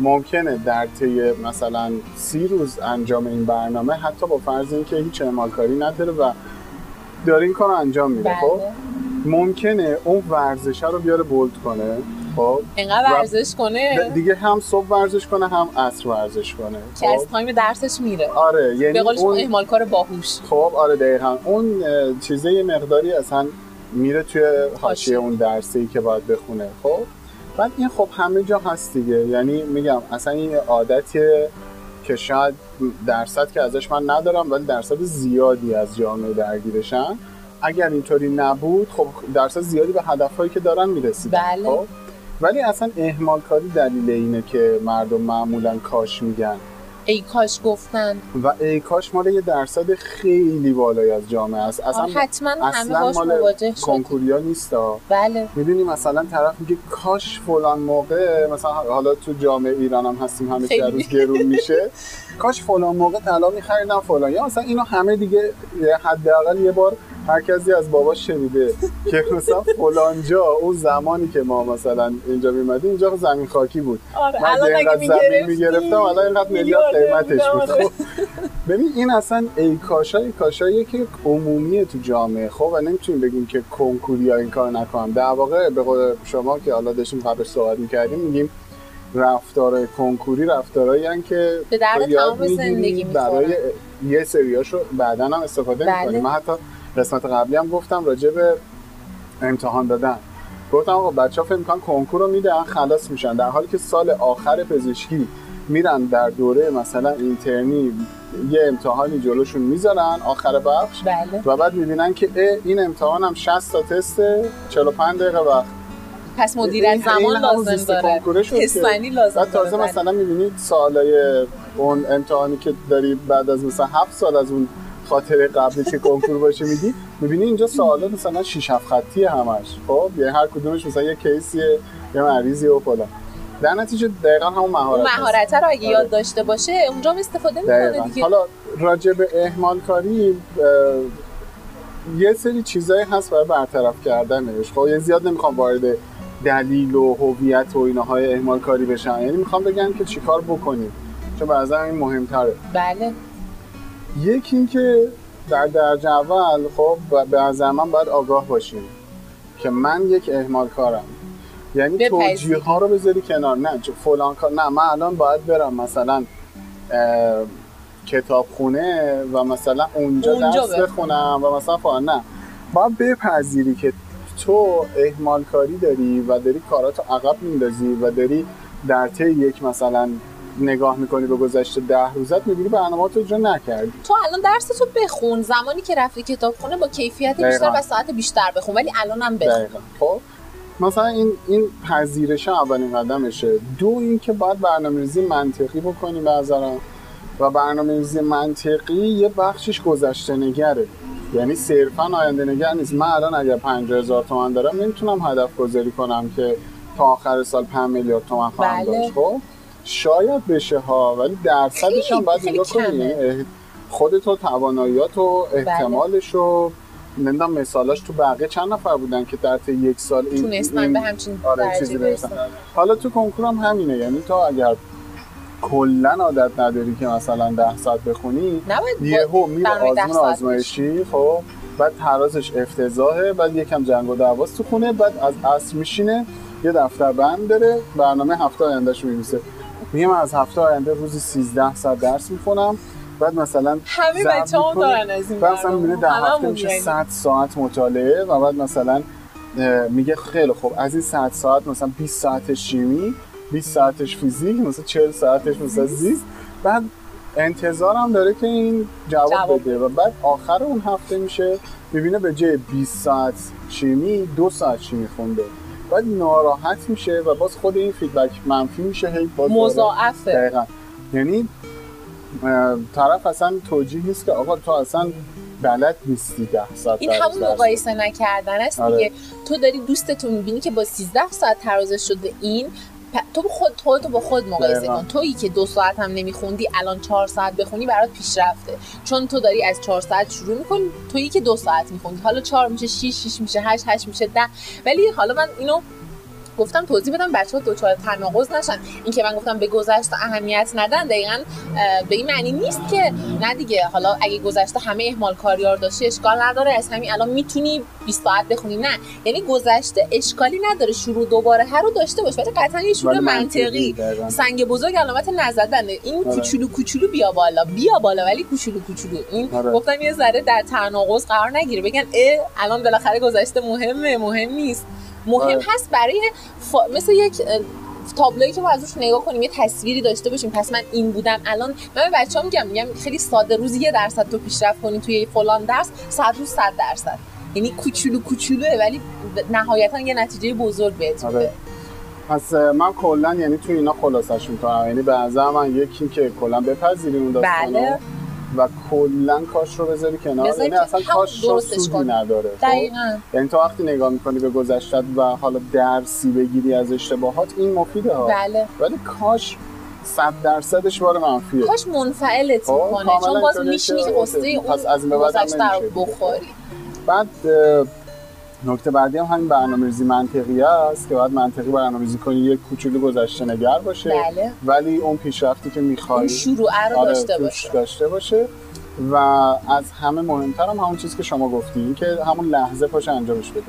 ممکنه در طی مثلا سی روز انجام این برنامه حتی با فرض اینکه هیچ اهمال کاری نداره و داره این کار رو انجام میده. خب بله ممکنه اون ورزشه رو بیاره بولد کنه. خب. ورزش کنه؟ دیگه هم صبح ورزش کنه هم عصر ورزش کنه. که از خب. تایم درسش میره. آره یعنی به قول شما اون اهمال کار باهوش. خب آره دقیقا. اون چیزه یه مقداری اصلا میره توی حاشیه. اون درسی که باید بخونه خب. بعد این خب همه جا هست دیگه. یعنی میگم اصلا این یه عادتیه که شاید درصد که ازش من ندارم ولی درصد زیادی از جامعه درگیرشن. اگر اینطوری نبود خب درصد زیادی به هدفهایی که دارن می‌رسید بله. خب. ولی اصلا اهمال کاری دلیل اینه که مردم معمولا کاش میگن. ای کاش گفتن. و ای کاش مال یه درصد خیلی بالایی از جامعه است. اصلا حتما همه اصلا باش مال کنکوریا نیست بله. می‌دونی مثلا طرف میگه کاش فلان موقع مثلا حالا تو جامعه ایران هم هستیم همه. هر روز گرون میشه. کاش فلان موقع طلا میخریدم فلان. یا مثلا اینو همه دیگه حداقل یه بار هر کسی از باباش شنیده که مثلا فلان جا اون زمانی که ما مثلا اینجا میمدیم اینجا زمین خاکی بود. آره من الان اگه زمین می‌گرفتم الان اینقدر میلیارد قیمتش بود. آره. خب ببین این اصلا ای کاشای کاشایی که عمومیه تو جامعه. خب و نمی‌تونیم بگیم که کنکوری این کار نکنم در واقع به قول شما که حالا داشتیم قبل صحبت می‌کردیم میگیم رفتار کنکوری رفتارهایی هن که به درد یاد تمام زندگی برای. یه سریاشو بعدا هم استفاده بله. می‌کنیم. من حتی قسمت قبلی هم گفتم راجع به امتحان دادن. گفتم آقا بچه ها فکر می‌کنن کنکور رو میدن خلاص میشن. در حالی که سال آخر پزشکی میرن در دوره مثلا اینترنی یه امتحانی جلوشون می‌ذارن آخر بخش. بله. و بعد می‌بینن که اه، این امتحان هم 60 تا تسته 45 دقیقه وقت. پس مدیر این- زمان لازم داره. تستنی لازم بعد تازه داره. بله. مثلا می‌بینید سالای اون امتحانی که داری بعد از مثلا هفت سال از اون خاطره قبلی که کنکور باشه میدی می‌بینی اینجا سوالا مثلا 6 7 خطی همش. خب یعنی هر کدومش مثلا یه کیسیه یه مریضی و فلان. در نتیجه دقیقا همون مهارت. مهارت رو اگه آره. یاد داشته باشه اونجا هم استفاده می‌کنه. دیگه. حالا راجع به اهمال کاری یه سری چیزایی هست برای برطرف کردنش. خب یه زیاد نمی‌خوام وارد دلیل و هویت و ایناهای اهمال کاری بشن یعنی می‌خوام بگم که چیکار بکنیم. چون نظرم این مهمتره. بله. یکی این که در درجه اول خب به نظر من باید آگاه باشیم که من یک اهمال کارم یعنی. توجیه ها رو بذاری کنار. نه چه فلان کار. نه من الان باید برم مثلا کتابخونه و مثلا اونجا, اونجا درس بخونم. بخونم و مثلا فلان. نه. باید بپذیری که تو اهمال کاری داری و داری کاراتو عقب میندازی و داری در طی یک مثلا نگاه می‌کنی به گذشته ده روزت می‌بینی برنامه تو اجرا نکردی. تو الان درس تو بخون. زمانی که رفتی کتابخونه با کیفیت بیشتر دقیقاً. و ساعت بیشتر بخون. ولی الانم بخون. دقیقا. خب مثلا این این پذیرش اولین قدمشه. دو اینکه باید برنامه‌ریزی منطقی بکنی به نظرم. و برنامه‌ریزی منطقی یه بخشش گذشته نگره. یعنی صرفا آینده نگر نیست. من الان اگر 50 هزار تومن دارم نمی‌تونم هدف گذاری کنم که تا آخر سال 5 میلیارد تومن خواهم بله. داشت. خب؟ شاید بشه ها ولی درصدش هم باید نگاه کنی. و تواناییات و احتمالش و نمی‌دونم مثالاش تو بقیه چند نفر بودن که در طی یک سال این تونستن به همچین آره چیزی برسن. حالا تو کنکور هم همینه یعنی تو اگر کلا عادت نداری که مثلا ده ساعت بخونی یهو میره آزمون آزمایشی خب بعد ترازش افتضاحه بعد یکم جنگ و دعواست تو خونه بعد از عصر میشینه یه دفتر بند داره برنامه هفته آیندهش می‌نویسه. میگه من از هفته آینده روزی 13 ساعت درس می‌خونم بعد مثلا همه بچه می‌کنه. دارن از این بعد مثلا. می‌بینه در هفته میشه یعنی. 100 ساعت مطالعه و بعد مثلا میگه خیلی خوب از این 100 ساعت مثلا 20 ساعتش شیمی 20 ساعتش فیزیک مثلا 40 ساعتش مثلا زیست بعد انتظارم داره که این جواب, جواب بده و بعد آخر اون هفته میشه می‌بینه به جای 20 ساعت شیمی دو ساعت شیمی خونده بعد ناراحت میشه و باز خود این فیدبک منفی میشه هی باز مضاعفه. دقیقا. یعنی طرف اصلا توجیه نیست که آقا تو اصلا بلد نیستی ده ساعت این همون مقایسه نکردن است آره. دیگه تو داری دوستتو می‌بینی که با 13 ساعت ترازش شده این پ- تو خود خودتو با خود مقایسه دقیقاً. کن. تویی که دو ساعت هم نمیخوندی الان چهار ساعت بخونی برات پیشرفته. چون تو داری از چهار ساعت شروع می‌کنی تویی که دو ساعت میخوندی. حالا چهار میشه شیش شیش میشه هشت هشت میشه ده. ولی حالا من اینو گفتم توضیح بدم بچه ها دوچار تناقض نشن. این که من گفتم به گذشته اهمیت ندن دقیقا به این معنی نیست که نه دیگه. حالا اگه گذشته همه اهمال کاریار داشته اشکال نداره. از همین الان می‌تونی 20 ساعت بخونی. نه. یعنی گذشته اشکالی نداره. شروع دوباره هر رو داشته باش. ولی قطعا یه شروع منطقی. سنگ بزرگ علامت نزدنه این آره. کوچولو کوچولو بیا بالا. بیا بالا ولی کوچولو کوچولو. این آره. گفتم یه ذره در تناقض قرار نگیره. بگن اه الان بالاخره گذشته مهمه. مهم نیست. مهم آره. هست برای فا... مثل یک تابلویی که ما ازش نگاه کنیم یه تصویری داشته باشیم پس من این بودم الان من به بچه‌ها میگم میگم خیلی ساده روزی یه درصد تو پیشرفت کنی توی فلان درس صد روز صد درصد یعنی کوچولو کوچولوه ولی نهایتا یه نتیجه بزرگ بهت آره. میده پس اه، من کلا یعنی تو اینا خلاصش می‌کنم یعنی به نظر من یکی که کلا بپذیری اون داستانو بله. و کلا کاش رو بذاری کنار. یعنی اصلا کاش رو سودی. نداره خب؟ دقیقاً. یعنی تو وقتی نگاه می‌کنی به گذشتت و حالا درسی بگیری از اشتباهات این مفیده ها. بله. ولی کاش صد درصدش بار منفیه. کاش منفعلت خب، می‌کنه. چون باز میشینی قصه اوکی، اون پس از. بخوری. بعد نکته بعدی هم همین برنامه‌ریزی منطقی است که باید منطقی برنامه‌ریزی کنی یک کوچولو گذشته نگر باشه. بله. ولی اون پیشرفتی که اون می‌خوای شروع رو آره داشته باشه. داشته باشه. و از همه مهمتر هم همون چیزی که شما گفتی که همون لحظه پاش انجامش بده.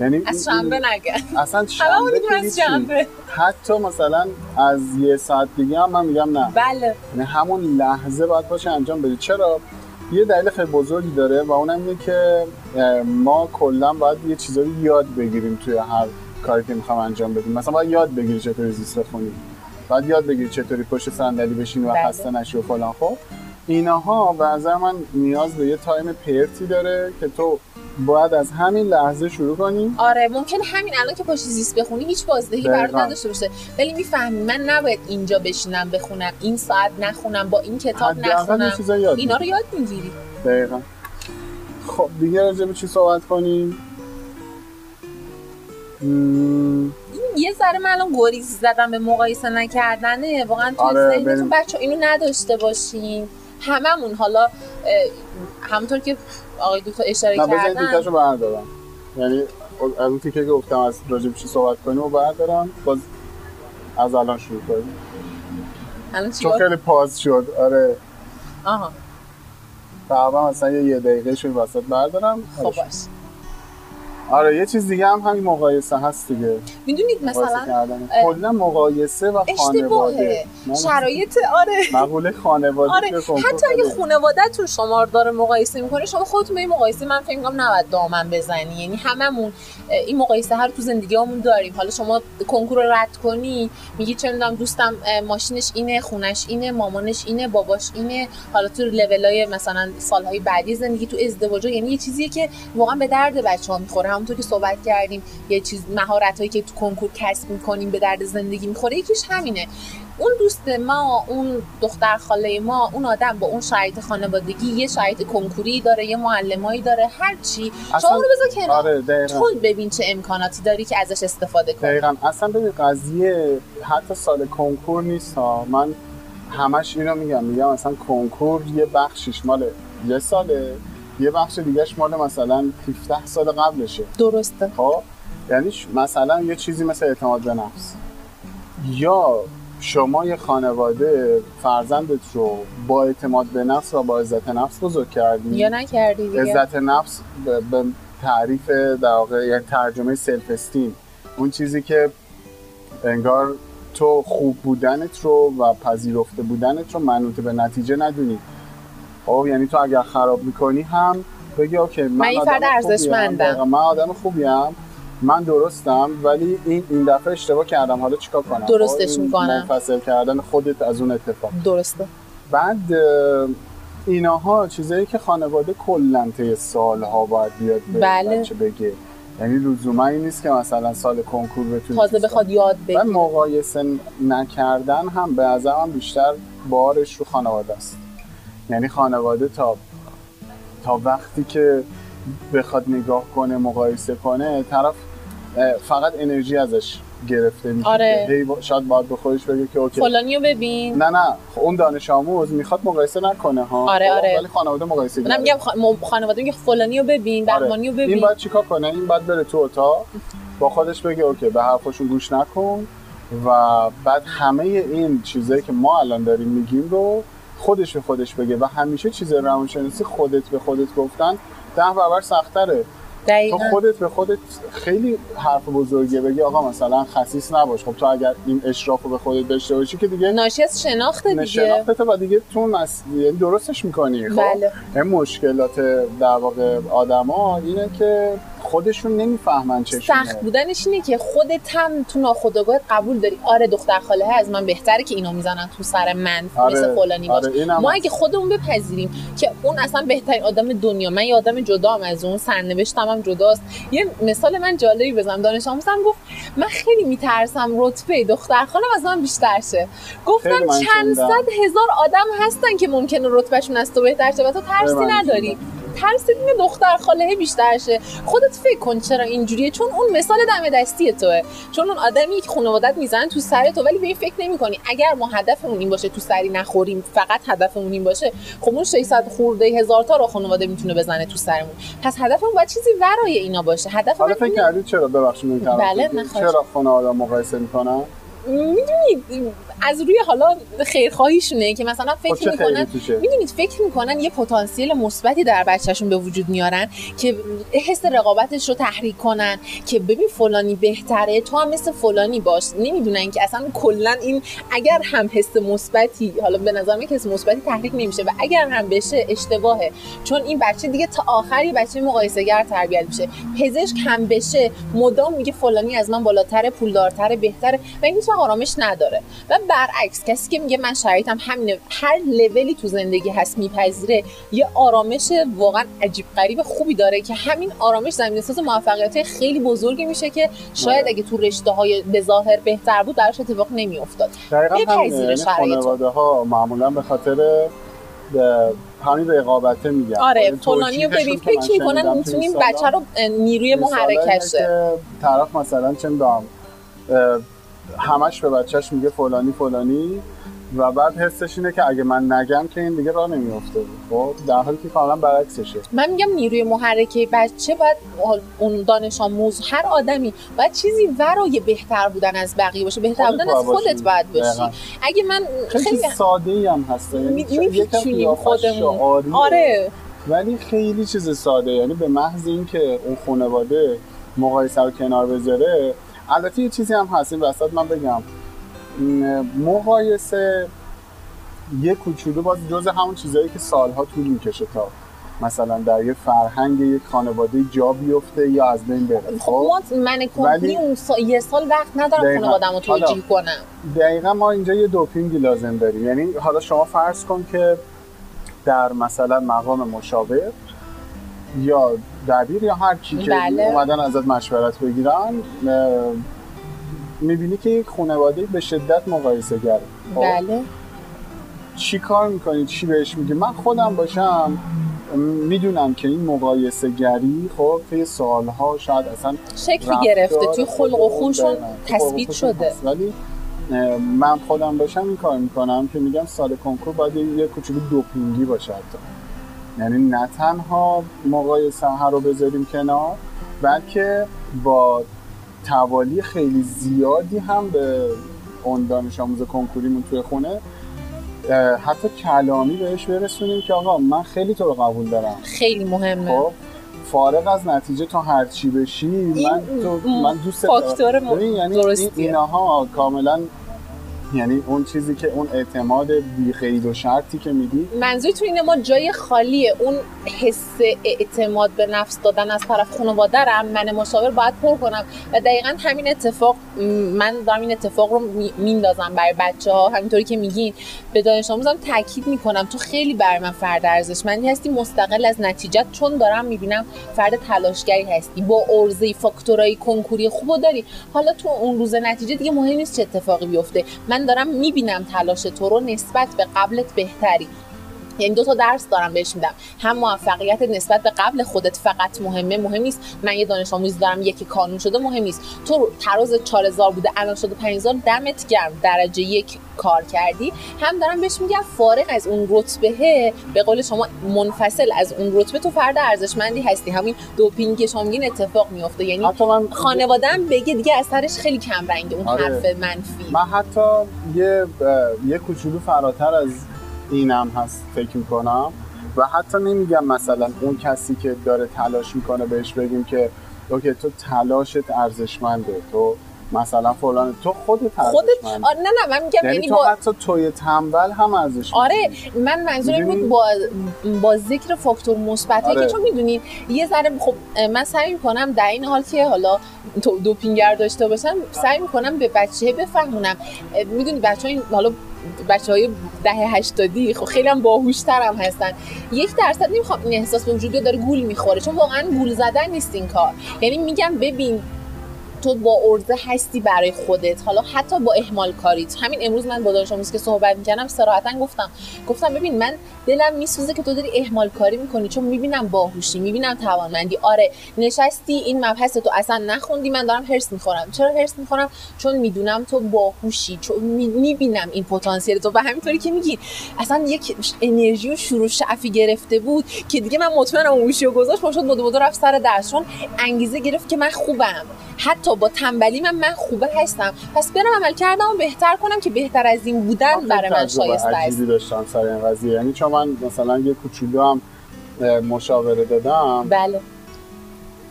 یعنی از شنبه نگه. اصلا [laughs] شنبه از. شنبه. حتی مثلا از یه ساعت دیگه هم من میگم نه. بله. یعنی همون لحظه باید باشه انجام بدی چرا؟ یه دلیل خیلی بزرگی داره و اونم اینه که ما کلا باید یه چیزایی یاد بگیریم توی هر کاری که می‌خوام انجام بدیم. مثلا باید یاد بگیری چطوری زیست بخونی باید یاد بگیری چطوری پشت صندلی بشینی و بله. خسته نشی و فلان. خب اینها به نظر من نیاز به یه تایم پرتی داره که تو باید از همین لحظه شروع کنی. آره ممکن همین الان که پاشی زیست بخونی هیچ بازدهی برات. نداشته باشه. ولی می‌فهمی من نباید اینجا بشینم بخونم این ساعت نخونم با این کتاب نخونم. یاد اینا. رو یاد می‌گیری. دقیقا. خب دیگه راجع به چی صحبت کنیم؟ مم، یه ذره من الان گریز زدم به مقایسه نکردنه. واقعا تو آره، ذهنتون. بچه اینو نداشته باشین. هممون حالا همونطور که آقای دکتر اشاره کردن. تیکش رو بردارم. یعنی از اون تیکه که گفتم از راجع به چی صحبت کنیم و بردارم باز از الان شروع کنیم. الان چون خیلی پاز شد. آره. آها. تقریبا مثلا یه یه دقیقه شد وسط بردارم. خب باش. آره یه چیز دیگه هم همین مقایسه هست دیگه. می‌دونید مثلا کلا مقایسه و خانواده. شرایط آره. مقوله خانواده آره کنکور حتی اگه خانوادهتون شما داره مقایسه می‌کنه شما خودتون به این مقایسه من فکر می‌کنم نباید دامن بزنی. یعنی هممون این مقایسه هر تو زندگیامون داریم. حالا شما کنکور رو رد کنی میگی چه می‌دونم دوستم ماشینش اینه خونش اینه مامانش اینه باباش اینه. حالا تو لولای مثلا سالهای بعدی زندگی تو ازدواج یعنی یه چیزیه که واقعا به درد بچه ها می‌خوره. همونطور که صحبت کردیم یه چیز مهارت هایی که تو کنکور کسب می‌کنیم به درد زندگی می‌خوره یکیش همینه. اون دوست ما اون دختر خاله ما اون آدم با اون شرایط خانوادگی یه شرایط کنکوری داره یه معلمایی داره هر چی. اصلا- شما اونو بذار کنار. آره تو ببین چه امکاناتی داری که ازش استفاده کنی. دقیقا. اصلا ببین قضیه حتی سال کنکور نیست ها. من همش اینو میگم میگم مثلا کنکور یه بخشش مال یه ساله. یه بخش دیگهش مال مثلا 17 سال قبلشه. درسته. خب یعنی مثلا یه چیزی مثل اعتماد به نفس. یا شما یه خانواده فرزندت رو با اعتماد به نفس و با عزت نفس بزرگ کردی. یا نکردی دیگه. عزت نفس به, به تعریف در واقع یعنی ترجمه self-esteem اون چیزی که انگار تو خوب بودنت رو و پذیرفته بودنت رو منوط به نتیجه ندونی. خب یعنی تو اگر خراب می‌کنی هم بگی OK من, من این فرد. ارزشمندم. من آدم خوبیم من درستم ولی این این دفعه اشتباه کردم حالا چیکار کنم درستش خب، می‌کنم. منفصل کردن خودت از اون اتفاق درسته بعد اه، ایناها چیزایی که خانواده کلا طی سالها باید بیاد به بله. بچه بگه یعنی لزوما این نیست که مثلا سال کنکور بتونی تازه بخواد یاد و بگیره مقایسه نکردن هم به نظرم بیشتر بارش رو خانواده است یعنی خانواده تا تا وقتی که بخواد نگاه کنه مقایسه کنه طرف فقط انرژی ازش گرفته میشه آره. هی با- شاید باید به خودش بگه که اوکی فلانیو ببین نه نه خب اون دانش آموز می‌خواد مقایسه نکنه ها آره، خب، آره. ولی خانواده مقایسه من. میگم خانواده میگه فلانیو ببین آره. بهمانیو این ببین باید چیکار کنه این باید بره تو اتاق با خودش بگه OK به حرفشون گوش نکن و بعد همه این چیزایی که ما الان داریم میگیم رو خودش به خودش بگه و همیشه چیز روانشناسی خودت به خودت گفتن ده برابر سختره. تو دقیقاً خودت به خودت خیلی حرف بزرگیه بگی آقا مثلا خسیس نباش. خب تو اگر این اشراف رو به خودت داشته باشی که دیگه ناشی از شناخت دیگه. شناختت و دیگه تو مس... یعنی درستش می‌کنی خب؟ بله. این مشکلات در واقع آدما اینه که خودشون نمی‌فهمن چشونه سخت بودنش اینه که خودت هم تو ناخودآگاهت قبول داری. آره دختر خاله از من بهتره که اینو می‌زنن تو سر من آره، مثل فلانی آره، ما. اگه خودمون بپذیریم که اون اصلا بهترین آدم دنیا من یه آدم جدام از اون سرنوشتم هم جداست. یه مثال من جالبی بزنم دانش آموزم گفت من خیلی میترسم رتبه دختر خالم از من بیشتر شه. گفتم چند. صد هزار آدم هستن که ممکنه رتبهشون از تو بهتر شه و تو ترسی نداری. ترس این دختر خاله بیشتر شه خودت فکر کن چرا اینجوریه. چون اون مثال دم دستی توه. چون اون آدمی که خانوادت می‌زنن تو سر تو ولی به این فکر نمی‌کنی. اگر ما هدفمون این باشه تو سری نخوریم فقط هدفمون این باشه خب اون 600 خورده هزار تا رو خانواده می‌تونه بزنه تو سرمون. پس هدفمون باید چیزی ورای اینا باشه. هدف حالا فکر کردید چرا؟ ببخشید بله،. چرا خانواده مقایسه می‌کنن؟ می‌دونید از روی حالا خیرخواهیشونه که مثلا خب فکر می‌کنن می‌دونید فکر می‌کنن یه پتانسیل مثبتی در بچهشون به وجود میارن که حس رقابتش رو تحریک کنن که ببین فلانی بهتره تو هم مثل فلانی باش. نمی‌دونن که اصلا کلا این اگر هم حس مثبتی حالا به نظر که حس مثبتی تحریک نمیشه و اگر هم بشه اشتباهه. چون این بچه دیگه تا آخری بچه مقایسه‌گر تربیت میشه. پزشک هم بشه مدام میگه فلانی از من بالاتر پولدارتر بهتره و این هیچ آرامش نداره. و برعکس کسی که میگه من شرایطم همینه هر لولی تو زندگی هست میپذیره یه آرامش واقعا عجیب غریب خوبی داره که همین آرامش زمینه ساز موفقیت خیلی بزرگی میشه که شاید آره. اگه تو رشته های به ظاهر بهتر بود براش اتفاق نمیافتاد. بپذیره ها معمولا به خاطر به همین رقابته میگن. آره این فلانی رو ببین فکر می‌کنن می‌تونیم بچه رو نیروی محرکشه. طرف مثلا چه همش به بچهش میگه فلانی فلانی و بعد حسش اینه که اگه من نگم که این دیگه راه نمیفته خب در حالی که کاملا برعکسشه. من میگم نیروی محرکه بچه باید اون دانش آموز هر آدمی باید چیزی ورای بهتر بودن از بقیه باشه. بهتر بودن از خودت. باید باشی. اگه من خیلی خیلی ساده ای هم هست. یعنی خودمون. آره. ولی خیلی چیز ساده. یعنی به محض اینکه اون خانواده مقایسه رو کنار بذاره البته یه چیزی هم هست این وسط من بگم. مقایسه یه کوچولو باز جز همون چیزهایی که سالها طول می‌کشه تا مثلا در یه فرهنگ یک خانواده جا بیفته یا از بین بره خب ما من ولی- اون سا... یه سال وقت ندارم دقیقاً. خانوادم رو توجیه کنم. دقیقا ما اینجا یه دوپینگی لازم داریم. یعنی حالا شما فرض کن که در مثلا مقام مشاور یا دبیر یا هر کی که بله. اومدن ازت مشورت بگیرن می‌بینی که یک خانواده به شدت مقایسه گره خب؟ بله چی کار می‌کنی چی بهش میگی من خودم باشم می‌دونم که این مقایسه گری خب طی سالها شاید اصلا شکلی گرفته توی خلق و و تثبیت شده. ولی من خودم باشم این کار می‌کنم که میگم سال کنکور باید یه- یه کوچولو دوپینگی باشه حتی یعنی نه تنها مقایسه ها رو بذاریم کنار بلکه با توالی خیلی زیادی هم به اون دانش آموز کنکوریمون توی خونه حتی کلامی بهش برسونیم که آقا من خیلی تو رو قبول دارم. خیلی مهمه. خب فارغ از نتیجه تو هر چی بشی من تو من دوست فاکتور م- ببین یعنی درستیه. این اینها کاملا یعنی اون چیزی که اون اعتماد بی قید و شرطی که میدی. منظور تو اینه ما جای خالیه. اون حس اعتماد به نفس دادن از طرف خانواده رم من مشاور باید پر کنم. و دقیقا همین اتفاق من دارم این اتفاق رو می- میندازم برای بچه ها همینطوری که میگین به دانش آموزم تاکید می‌کنم. تو خیلی برای من فرد ارزشمندی هستی مستقل از نتیجه چون دارم می‌بینم فرد تلاشگری هستی. با ارزه فاکتورهای کنکوری خوبو داری. حالا تو اون روز نتیجه دیگه مهم نیست چه اتفاقی بیفته. من دارم می‌بینم تلاش تو رو نسبت به قبلت بهتری. یعنی دو تا درس دارم بهش میدم. هم موفقیت نسبت به قبل خودت فقط مهمه مهم نیست. من یه دانش آموز دارم یکی کانون شده مهم نیست. تو تراز 4000 بوده الان شده 5000 دمت گرم. درجه یک کار کردی. هم دارم بهش میگم فارغ از اون رتبه به قول شما منفصل از اون رتبه. تو فرد ارزشمندی هستی. همین دوپینگ شما میگین اتفاق میفته یعنی من خانواده‌ام بگه دیگه از سرش خیلی کم رنگه اون آره. حرف منفی. من حتی یه یه کوچولو فراتر از اینم هست فکر می‌کنم. و حتی نمیگم مثلا اون کسی که داره تلاش می‌کنه بهش بگیم که اوکی تو تلاشت ارزشمنده تو مثلا فلان تو خودت خودت آره نه نه من میگم یعنی تو با حتی توی تنبل هم ارزشمندی آره من منظورم؟ بود با با ذکر فاکتور مثبت آره. که چون می‌دونین یه ذره خب من سعی می‌کنم در این حال که حالا تو دوپینگر داشته باشم سعی می‌کنم به بچه بفهمونم. می‌دونی بچه این حالا بچه های دهه هشتادی خب خیلی هم باهوشتر هم هستن. یک درصد نمی‌خوام این احساس به وجود داره گول می‌خوره. چون واقعا گول زدن نیست این کار. یعنی میگم ببین تو با ارزه هستی برای خودت. حالا حتی با اهمال کاریت. همین امروز من با دانش آموزی که صحبت می‌کردم صراحتا گفتم گفتم ببین من دلم میسوزه که تو داری اهمال کاری می‌کنی. چون می‌بینم باهوشی می‌بینم توانمندی. آره نشستی این مبحث تو اصلا نخوندی. من دارم هرس می‌خورم. چرا هرس می‌خورم؟ چون می‌دونم تو باهوشی. چون می‌بینم این پتانسیل تو. و همینطوری که میگی اصلا یک انرژی و شروع شعفی گرفته بود که دیگه من مطمئنم اون گوشی گذاشت. پاشد بدو رفت سر درس. چون انگیزه گرفت که من خوبم. حتی با تنبلی من من خوبه هستم. پس برم عمل کردم و بهتر کنم که بهتر از این بودن برای من شایسته است. داشتم سر این قضیه. یعنی چون من مثلا یه کوچولو هم مشاوره دادم. بله.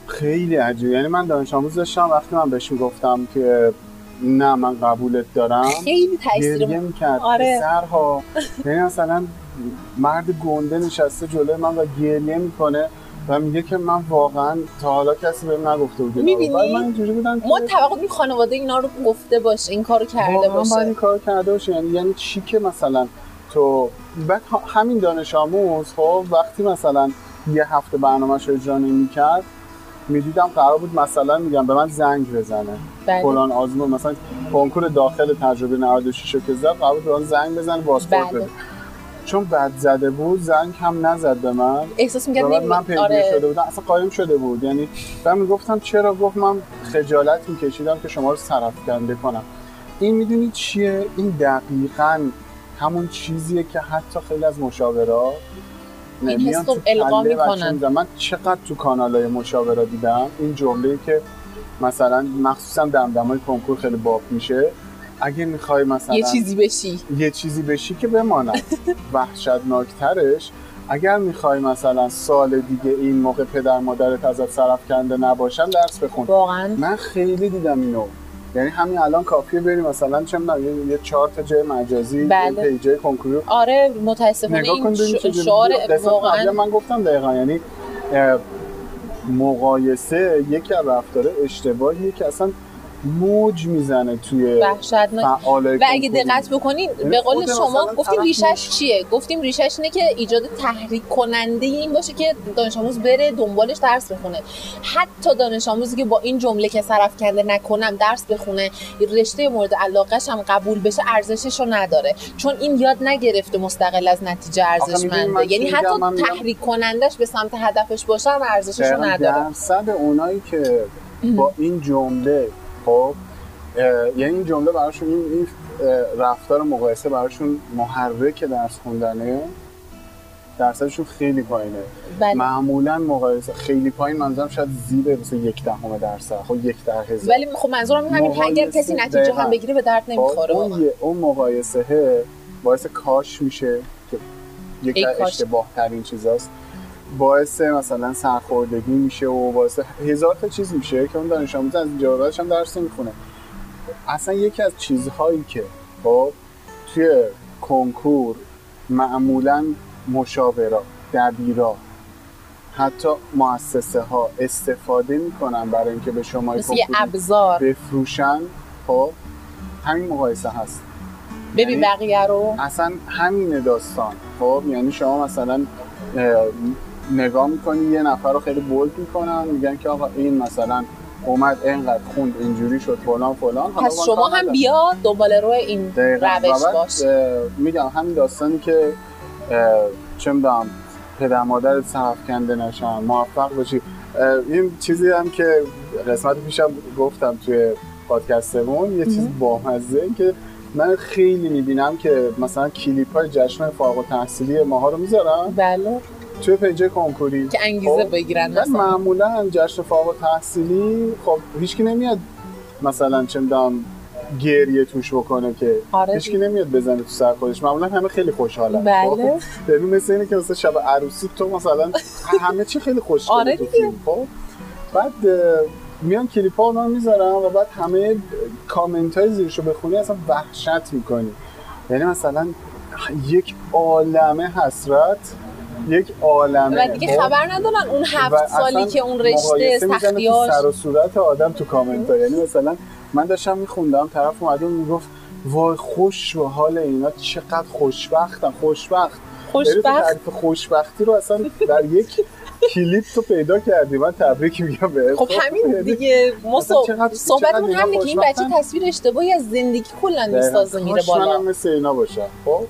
خیلی عجیب یعنی من دانش آموز داشتم وقتی من بهش می‌گفتم که نه من قبولت دارم خیلی گریه تاثیر می‌کرد. آره. پسرها. [laughs] یعنی مثلا مرد گنده نشسته جلوی من و گریه می‌کنه. و میگه که من واقعا تا حالا کسی بهم نگفته بود. می‌بینی؟ من اینجوری بودم ما توقع داریم خانواده اینا رو گفته باشه این کارو کرده باشه این کار کرده باشه یعنی یعنی چی که مثلا تو بعد همین دانش آموز خب وقتی مثلا یه هفته برنامهش رو اجرا نمی‌کرد می‌دیدم قرار بود مثلا میگم به من زنگ بزنه بله. فلان آزمون مثلا کنکور داخل تجربه 96 رو که زد قرار بود به من زنگ بزنه پاسپورت بله. بده چون بد زده بود زنگ هم نزد به من. احساس می‌کرد من پیگیر آره. شده بودم. اصلا قایم شده بود. یعنی من می‌گفتم چرا؟ گفت من خجالت میکشیدم که شما رو سرفکنده کنم. این می‌دونید چیه؟ این دقیقا همون چیزیه که حتی خیلی از مشاورا این حس رو القا می‌کنن. من چقدر تو کانال های مشاورا دیدم؟ این جمله که مثلا مخصوصا دمدمای کنکور خیلی باب میشه. اگه می‌خوای مثلا یه چیزی بشی. یه چیزی بشی که بماند. [laughs] وحشتناکترش. اگر می‌خوای مثلا سال دیگه این موقع پدر مادرت ازت سرفکنده نباشن درس بخون. واقعا. من خیلی دیدم اینو. یعنی همین الان کافیه بریم مثلا چه می‌دونم یه, چهار تا جای مجازی بله. یه پیجای کنکوری. آره متاسفانه این شعار واقعا من گفتم دقیقا. یعنی مقایسه یکی از رفتار اشتباهیه که اصلا موج می‌زنه توی فعالای و اگه. دقت بکنین یعنی به قول خود شما گفتیم ریشش چیه؟ گفتیم ریشش اینه که ایجاد تحریک کننده این باشه که دانش آموز بره دنبالش درس بخونه. حتی دانش آموزی که با این جمله که سرف کنده نکنم درس بخونه رشته مورد علاقهش هم قبول بشه ارزشش رو نداره. چون این یاد نگرفته مستقل از نتیجه من ارزشمنده یعنی؟ حتی تحریک کنندش به سمت هدفش باشه هم ارزشش رو نداره. درصد اونایی که [clears throat] با این جمله خب یعنی این جمله براشون این, رفتار مقایسه براشون محرک درس خوندنه درصدشون خیلی پایینه بله. معمولا مقایسه خیلی پایین منظورم شاید زیر مثل یک دهم درصد خب یک در هزار ولی خب منظورم همین اگر مقایسه کسی نتیجه. هم بگیره به درد خب، نمی‌خوره اون, اون مقایسه باعث کاش میشه که کاش. اشتباه ترین چیزاست باعث مثلا سرخوردگی میشه و باعث هزار تا چیز میشه که اون دانش آموز از اینجا بعدش هم درس نمی‌خونه. اصلا یکی از چیزهایی که خب توی کنکور معمولا مشاورا دبیرا حتی مؤسسه ها استفاده می‌کنن برای اینکه به شما ابزار. بفروشن خب همین مقایسه هست. ببین یعنی بقیه رو. اصلا همین داستان خب یعنی شما مثلا نگاه می‌کنی یه نفر رو خیلی بولد می‌کنن میگن که آقا این مثلا اومد اینقدر خوند اینجوری شد فلان فلان. حالا پس شما هم. بیا دنبال روی این. روش باش. میگم همین داستانی که چه می‌دونم پدر مادر سرفکنده نشن موفق باشی. این چیزی هم که قسمت پیشم گفتم توی پادکستمون یه چیز بامزه که من خیلی می‌بینم که مثلا کلیپ های جشن فارغ التحصیلی ماها رو می‌ذارم بله. توی page کنکوری که انگیزه خب، بگیرن مثلا معمولا جشن فارغ التحصیلی خب هیچکی نمیاد مثلا چه می‌دونم گریه توش بکنه که آره هیچکی نمیاد بزنه تو سر خودش معمولا همه خیلی خوشحالن بله. خب؟ ببین مثل اینه که مثلا شب عروسی تو مثلا [laughs] همه چی خیلی خوشگله آره تو دیگه. فیلم خب بعد میان کلیپ ها می‌ذارن و بعد همه کامنت های زیرشو بخونی اصلا وحشت می‌کنی یعنی مثلا یک عالمه حسرت یک عالمه. و دیگه خب؟ خبر ندارن اون و هفت سالی که اون رشته سختیاش سر و صورت آدم تو کامنت ها یعنی مثلا من داشتم میخوندم طرف اومده و می‌گفت وای خوش به حال اینا چقدر خوشبختم خوشبخت. یعنی خوشبخت؟ تعریف خوشبختی رو اصلا در یک کلیپ تو پیدا کردی. من تبریک میگم به خب همین دیگه. ما صحبتمون همینه که این. بچه تصویر اشتباهی از زندگی کلا می‌سازه میره بالا. مثل اینا باشم خب؟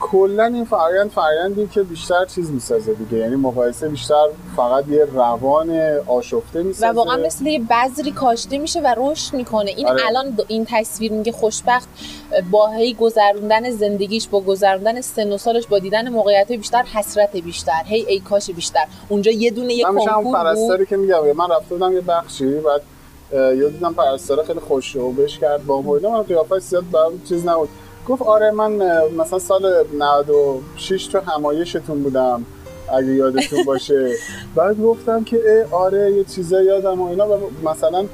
کلا این فرآیند فرآیندی که بیشتر چیز می‌سازه دیگه. یعنی مقایسه بیشتر فقط یه روان آشفته و می‌سازه واقعا مثل یه بذری کاشته میشه و رشد می‌کنه. این آره. الان این تصویر میگه خوشبخت با هی گذروندن زندگیش با گذروندن سن و سالش با دیدن موقعیت بیشتر حسرت بیشتر. هی ای کاش بیشتر. اونجا یه دونه یه کنکور بود. پرستاری که میگم من رفته بودم یه بخشی بعد یه دیدم پرستاره خیلی خوش و بهش کرد با من قیافش زیاد برام چیز نبود. گفت آره من مثلا سال 96 تو همایشتون بودم اگه یادتون باشه. [laughs] بعد گفتم که آره یه چیزا یادم و اینا. و مثلا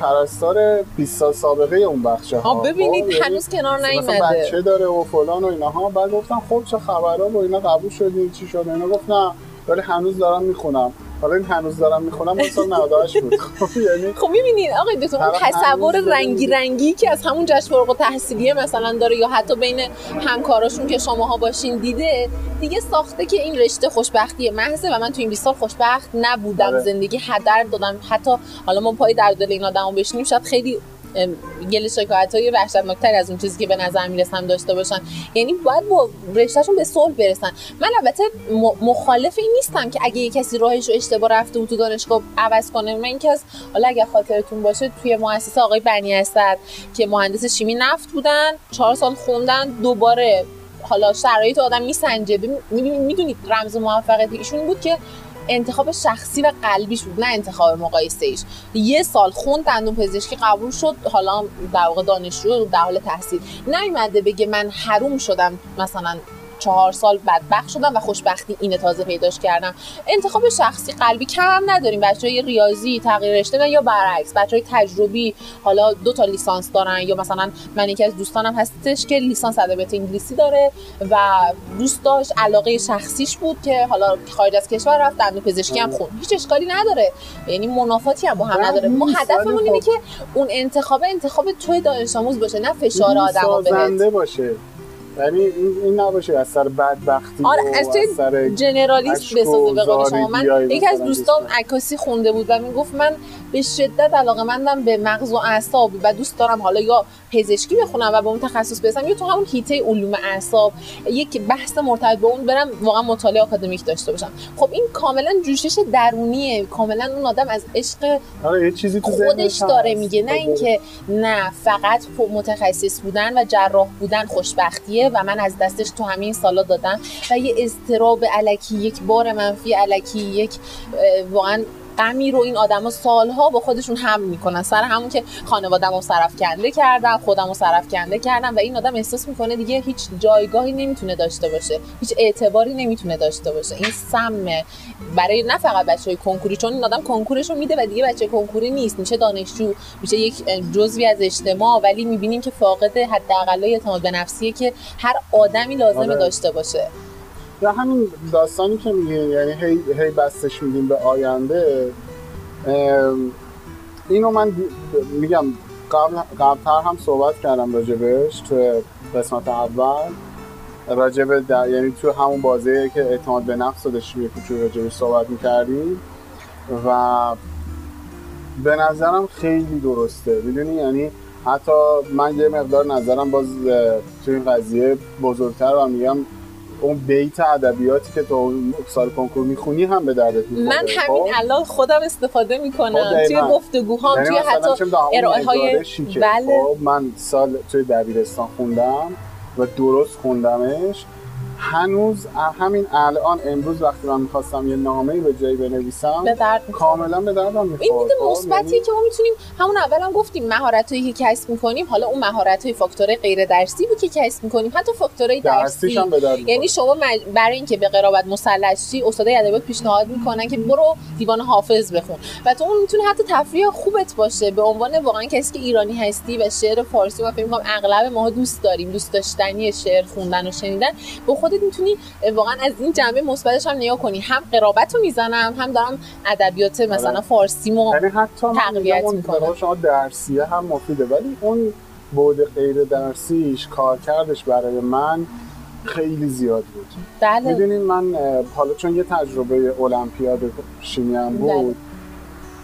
پرستار 20 سال سابقه اون بخشه ها ببینید یعنی هنوز کنار مثلا نیومده. بچه داره و فلان و اینها. بعد گفتم خب چه خبرها و اینا قبول شدی چی شد اینا. گفت نه ولی هنوز دارم می‌خونم. حالا این هنوز دارم می‌خونم اون سال 98 بود. [laughs] خب یعنی خب می‌بینید آقای دکتر اون تصور رنگی رنگی که از همون جشن فارغ تحصیلیه مثلا داره یا حتی بین همکاراشون که شماها باشین دیده دیگه ساخته که این رشته خوشبختی محضه و من تو این 20 سال خوشبخت نبودم. آره. زندگی هدر دادم. حتی حالا ما پای در دل این آدمو بشینیم شاید خیلی گل شکایت های وحشتناکتری از اون چیزی که به نظر می‌رسم داشته باشن. یعنی باید با رشتهشون به صلح برسن. من البته مخالف این نیستم که اگه یه کسی راهش رو اشتباه رفته بود تو دانشگاه عوض کنه. من اینکه از حالا اگه خاطرتون باشه توی مؤسسه آقای بنی اسد که مهندس شیمی نفت بودن چهار سال خوندن دوباره حالا شرایط آدم میسنجه. می‌دونید رمز موفقیت ایشون بود که انتخاب شخصی و قلبیش بود نه انتخاب مقایسه ایش. یه سال خوند دندون پزشکی قبول شد حالا در واقع دانشجو در حال تحصیل. نیومده بگه من حروم شدم مثلا چهار سال بدبخت شدم و خوشبختی اینه تازه پیداش کردم. انتخاب شخصی قلبی کم هم نداریم. بچه های ریاضی تغییر رشته یا برعکس. بچه های تجربی حالا دو تا لیسانس دارن یا مثلا من یکی از دوستانم هستش که لیسانس ادبیات انگلیسی داره و دوست داشت علاقه شخصیش بود که حالا خارج از کشور رفت دندون پزشکی هم خون هیچ اشکالی نداره. یعنی منافاتی هم با هم نداره. ما هدفمون اینه خب- که اون انتخاب انتخاب توی دانش آموز باشه نه فشار آدم بهت. سازنده باشه. یعنی این, این نباشه از سر بدبختی آره از توی سر جنرالیست بسازه به قول شما من یکی از دوستام. عکاسی خونده بود و می‌گفت من به شدت علاقه مندم به مغز و اعصاب و دوست دارم. حالا یا پزشکی بخونم و به اون تخصص برسم یا تو همون هیته علوم اعصاب یک بحث مرتبط به اون برم واقعا مطالعه آکادمیک داشته باشم. خب این کاملا جوشش درونیه. کاملا اون آدم از عشق آره چیزی خودش داره. میگه. نه خب، اینکه نه فقط متخصص بودن و جراح بودن خوشبختیه و من از دستش تو همین سالا دادم. و یه استراب علکی یک بار منفی علکی یک واقعا غمی رو این آدما سالها با خودشون هم می‌کنن. سر همون که خانواده‌مو سرف کنده کردم خودمو سرف کنده کردم و این آدم احساس می‌کنه دیگه هیچ جایگاهی نمی‌تونه داشته باشه. هیچ اعتباری نمی‌تونه داشته باشه. این سمه. برای نه فقط بچه های کنکوری چون این آدم کنکورش رو میده و دیگه بچه کنکوری نیست. میشه دانشجو میشه یک جزوی از اجتماع ولی می‌بینیم که فاقد حداقل اعتماد به نفسیه که هر آدمی لازمه آره. داشته باشه. یا همین داستانی که میگه یعنی هی, هی بستش میدیم به آینده اینو من میگم قبل قبلتر هم صحبت کردم راجبش تو قسمت اول. راجب در یعنی تو همون بازه که اعتماد به نفس رو داشتیم یه کوچولو راجبش صحبت می‌کردیم و به نظرم خیلی درسته. می‌دونی؟ یعنی حتی من یه مقدار نظرم باز تو این قضیه بزرگتر و میگم اون بیت ادبیاتی که تو سال کنکور می‌خونی هم به دردت می‌خوره من همین خب؟ الان خودم استفاده خب می‌کنم دقیقاً. توی گفتگوهام یعنی توی حتی ارائه های بله خب من سال توی دبیرستان خوندم و درست خوندمش هنوز همین الان امروز وقتی من می‌خواستم یه نامه به جایی بنویسم به درد. کاملا به دردم می‌خورد این دید مثبتیه که ما می‌تونیم همون اول هم گفتیم مهارتایی که کسب می‌کنیم حالا اون مهارت های فاکتور غیر درسی بود که کسب می‌کنیم حتی فاکتورهای درسی هم به درد یعنی. شما مج... برای اینکه به قرابت مسلط شی استادای ادبیات پیشنهاد می‌کنن که برو دیوان حافظ بخون و تو اون می‌تونه حتی تفریح خوبت باشه به عنوان واقعا کسی که ایرانی هستی و شعر فارسی و فکر می‌کنم اغلب ماها دوست داریم دوست داشتنی شعر خوندن و شنیدن با خودت می‌تونی واقعا از این جنبه مثبتش هم نگاه کنی هم قرابت رو می‌زنم هم دارم ادبیات مثلا آره. فارسیمو یعنی حتی من تقویت. برای شما درسیه هم مفیده ولی اون بعد غیر درسیش کارکردش برای من خیلی زیاد بود بله می‌دونین من حالا چون یه تجربه المپیاد شیمی هم بود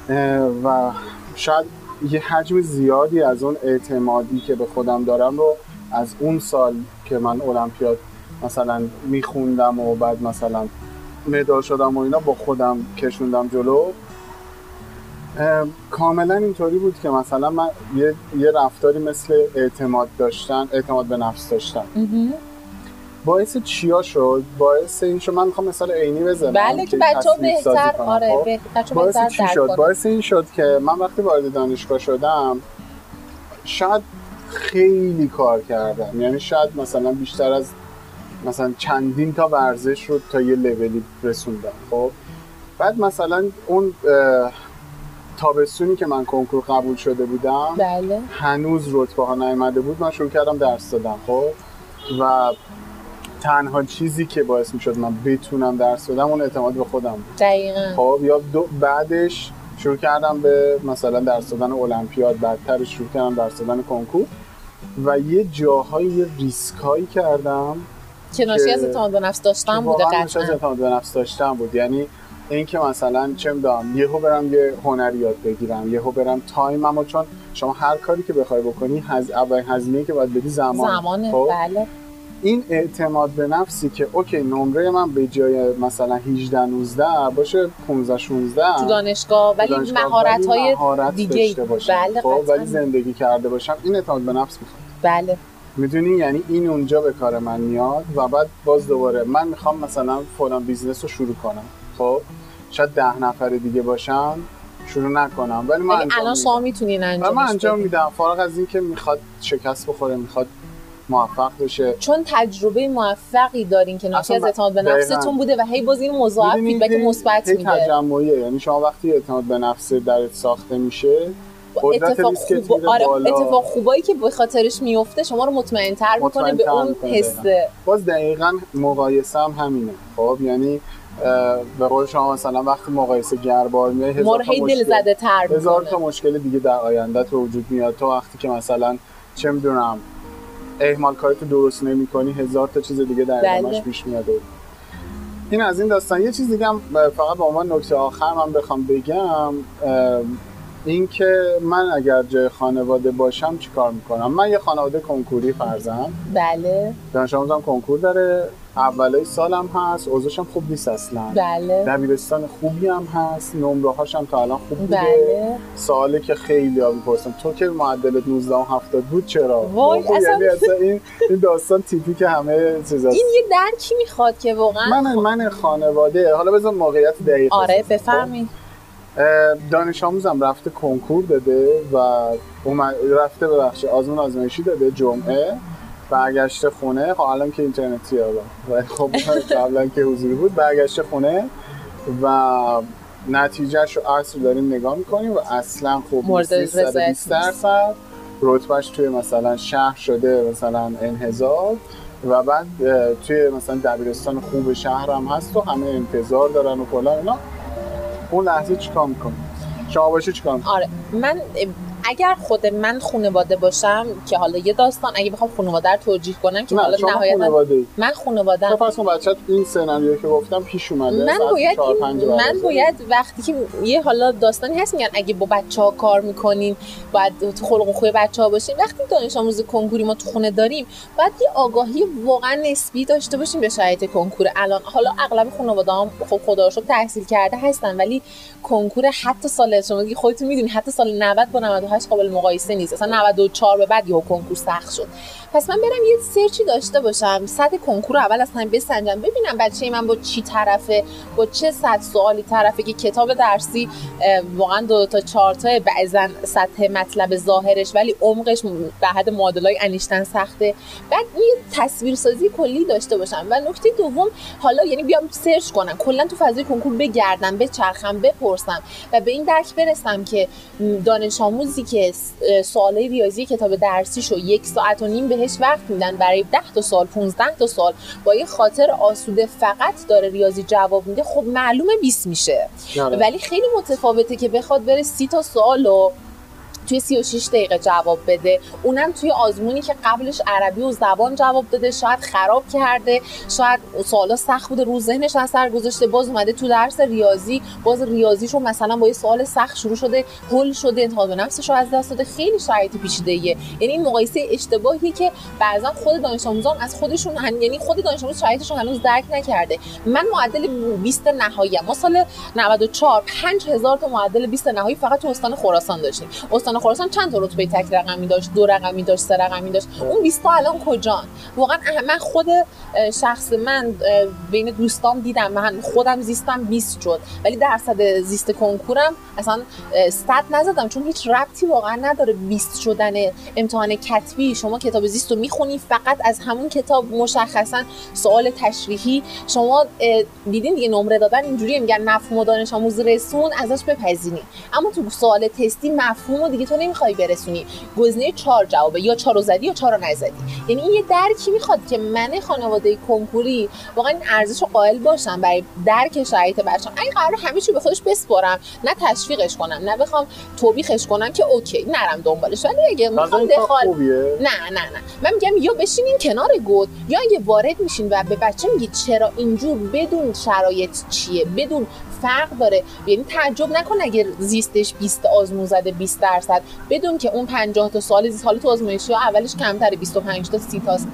اه، و شاید یه حجم زیادی از اون اعتمادی که به خودم دارم رو از اون سال که من المپیاد مثلا میخوندم و بعد مثلا مدال شدم و اینا با خودم کشوندم جلو کاملا اینطوری بود که مثلا من یه, یه رفتاری مثل اعتماد داشتن اعتماد به نفس داشتن. باعث چیا شد باعث این شد من می‌خوام مثال عینی بزنم بله که بچه بهتر. آره خب؟ به- بچه‌ها باعث بهتر چی شد. باعث این شد که من وقتی وارد دانشگاه شدم شاید خیلی کار کردم یعنی شاید مثلا بیشتر از مثلا چندین تا ورزش رو تا یه لولی رسوندم خب؟ بعد مثلا اون تابستونی که من کنکور قبول شده بودم بله. هنوز رتبه ها نیامده بود من شروع کردم درس دادم خب؟ و تنها چیزی که باعث می شد من بتونم درس بدم اون اعتماد به خودم بود. دقیقا. خب یا دو بعدش شروع کردم به مثلا درس دادن المپیاد بعدترش شروع کردم درس دادن کنکور و یه جاهای یه ریسکایی کردم که ناشی از اعتماد به نفس داشتن بوده قطعا. اعتماد به نفس داشتم بود. یعنی اینکه مثلا چه می‌دونم یهو برم یه هنری یاد بگیرم یهو برم time مو چون شما هر کاری که بخوای بکنی هز اولین هزینه که باید بدی زمان. زمانه خب؟ بله. این اعتماد به نفسی که OK نمره من به جای مثلا 18 19 باشه 15 16 تو دانشگاه ولی مهارت های دیگه باشم. بله خب. ولی زندگی کرده باشم. این اعتماد به نفس می‌خواد. بله. می‌دونی؟ یعنی این اونجا به کار من میاد و بعد باز دوباره من می‌خوام مثلا فلان business رو شروع کنم. خب؟ شاید ده نفر دیگه باشن شروع نکنم. ولی من انجام الان. شما می‌تونین و انجامش من انجام. میدم. فارغ از اینکه می‌خواد شکست بخوره می‌خواد موفق بشه. چون تجربه موفقی دارین که ناشی از اعتماد به. نفستون بوده و هی باز این مضاعف فیدبک مثبت میده. تجمعیه. یعنی شما وقتی اعتماد به نفس درت ساخته میشه اتفاق خوب آره. اتفاق خوبایی که به خاطرش میفته شما رو مطمئن تر می‌کنه به اون حسه باز دقیقا مقایسه هم همینه. خب یعنی به قول شما مثلا وقتی مقایسه گربار میای هزار تا مشکل زده تر هزار تا مشکل دیگه در آینده تو وجود میاد. تو وقتی که مثلا چه می‌دونم اهمال کارتو درست نمی کنی هزار تا چیز دیگه در بله. ادامهش پیش میاد. این از این داستان. یه چیز دیگه هم فقط به عنوان نکته آخر من بخوام بگم اه، این که من اگر جای خانواده باشم چیکار می‌کنم؟ من یه خانواده کنکوری فرزم. بله. دانش آموزم کنکور داره. اولای سالم هست. اوضاعش هم خوب نیست اصلا. بله. دبیرستان خوبی هم هست. نمره هاش هم تا الان خوب بوده. بله. سوالی که خیلی ها می‌پرسن تو که معدلت 19 و 70 بود چرا؟ وای، خب، اصلا- یعنی اصلا این این داستان تیپیک همه چیز هست این یه درکی می‌خواد که واقعا من من خانواده. حالا بذار موقعیت دقیق آره. بفرمایید خب، اه، دانش آموزم رفته کنکور داده و اومد- رفته ببخشید آزمون آزمایشی داده جمعه. برگشته خونه. خب الان که اینترنتی ولی خب [laughs] قبلا که حضوری بود. برگشته خونه و نتیجهش رو عصر داریم نگاه می‌کنیم و اصلا خوب مورد نیست. رضایت 120 نیست. درصد. رتبهش توی مثلا شهر شده مثلا انحضار. و بعد توی مثلا دبیرستان خوب شهر هم هست و همه انتظار دارن و فلان اینا. اون لحظه چیکار می‌کنی؟ شما باشه چیکار آره من اگر خود من خانواده باشم که حالا یه داستان اگه بخوام خانواده رو توجیه کنم که حالا نهایتا خانواده من خانواده تو فرض کن بچت این سناریو که گفتم پیش اومده. من باید من باید وقتی که یه حالا داستانی هست میگن اگه با بچه ها کار می‌کنیم باید تو خلق و خوی بچه ها باشیم وقتی دانش آموز کنکوری ما تو خونه داریم باید یه آگاهی واقعا نسبی داشته باشیم به شرایط کنکور. الان حالا اغلب خانواده هم خب خدا رو تحصیل کرده هستن ولی کنکور حتی سال شما دیگه خودتون می‌دونید حتی سال 90 با 98 قابل مقایسه نیست. اصلا 94 به بعد یهو کنکور سخت شد. پس من برم یه سرچی داشته باشم. سطح کنکور اول از همه بسنجم. ببینم بچه من با چی طرفه با چه صد سوالی طرفه که کتاب درسی واقعا دو تا چهار تا بعضا سطح مطلب ظاهرش ولی عمقش به حد معادلای انیشتن سخته. بعد یه تصویرسازی کلی داشته باشم. و نکته دوم حالا یعنی بیام سرچ کنم. کلا تو فضای کنکور بگردم بچرخم بپرسم و به این درک برسم که دانش آموزی که سوالای ریاضی کتاب درسیشو یک ساعت و نیم بهش وقت میدن برای 10 تا سال 15 تا سال با یه خاطر آسوده فقط داره ریاضی جواب میده خب معلومه 20 میشه آره. ولی خیلی متفاوته که بخواد بره سی تا سوالو توی 36 دقیقه جواب بده. اونم توی آزمونی که قبلش عربی و زبان جواب داده شاید خراب کرده شاید سوالا سخت بوده رو ذهنش اثر گذاشته باز اومده تو درس ریاضی باز ریاضیشو مثلا با یه سوال سخت شروع شده هول شده انتقاد به نفسش از دست داده. خیلی شرایط پیچیده یعنی این مقایسه اشتباهی که بعضا خود دانش آموزان از خودشون هن... یعنی خود دانش آموز شرایطش رو هنوز درک نکرده. من معدل 20 نهایی ما سال 94 5000 تا معدل 20 نهایی فقط تو استان خراسان داشتیم. خراسان چند تا رتبه تک رقمی داشت دو رقمی داشت سه رقمی داشت اون 20 تا الان کجان واقعا من خود شخص من بین دوستام دیدم. من خودم زیستم 20 شد. ولی درصد زیست کنکورم اصلا اه، صد نزدم. چون هیچ ربطی واقعا نداره 20 شدن امتحان کتبی. شما کتاب زیست رو می‌خونی فقط از همون کتاب مشخصا سوال تشریحی. شما دیدین دیگه نمره دادن اینجوری میگن مفهوم دانش آموز رسون ازش بپذیرین. اما تو سوال تستی مفهوم رو دیگه تو نمی‌خوای برسونی. گزینه چهار جوابه یا چهار رو زدی یا چهار رو نزدی. یعنی این یه درکی می‌خواد که من خانواده کنکوری واقعا این ارزش رو قائل باشم برای درک شرایط بچه‌ام اگه قرار همه چی به خودش بسپارم نه تشویقش کنم نه بخوام توبیخش کنم که اوکی نرم دنبالش. ولی اگه می‌خوام دخال نه نه نه. من میگم یا بشینین کنار گود یا اگه وارد میشین و به بچه میگید چرا اینجور بدون شرایط چیه بدون فرق داره. یعنی تعجب نکن اگر زیستش 20 آزمون زده 20 درصد. بدون که اون 50 تا سال زیست حالا تو آزمایشی اولش کمتره 25 تا 30 تاست.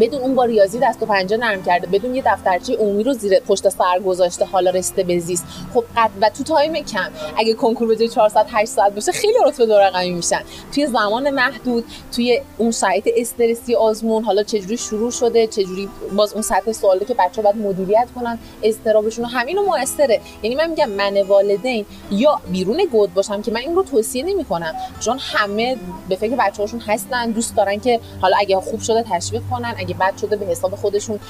بدون اون با ریاضی دست و پنجه نرم کرده بدون یه دفترچه عمومی رو زیر پشت سر گذاشته حالا رسیده به زیست خب قد و تو time کم. اگه کنکور به جای 400 8 ساعت باشه خیلی رتبه دو رقمی میشن. توی زمان محدود توی اون شرایط استرسی آزمون حالا چجوری شروع شده چجوری باز اون سطح سوالی که بچه باید مدیریت کنن اضطرابشون همین رو موثره. یعنی من میگم من والدین یا بیرون گود باشم که من این رو توصیه نمی کنم چون همه به فکر بچه‌هاشون هستن دوست دارن که حالا اگه خوب شده تشویق کنن اگه بد شده به حساب خودشون.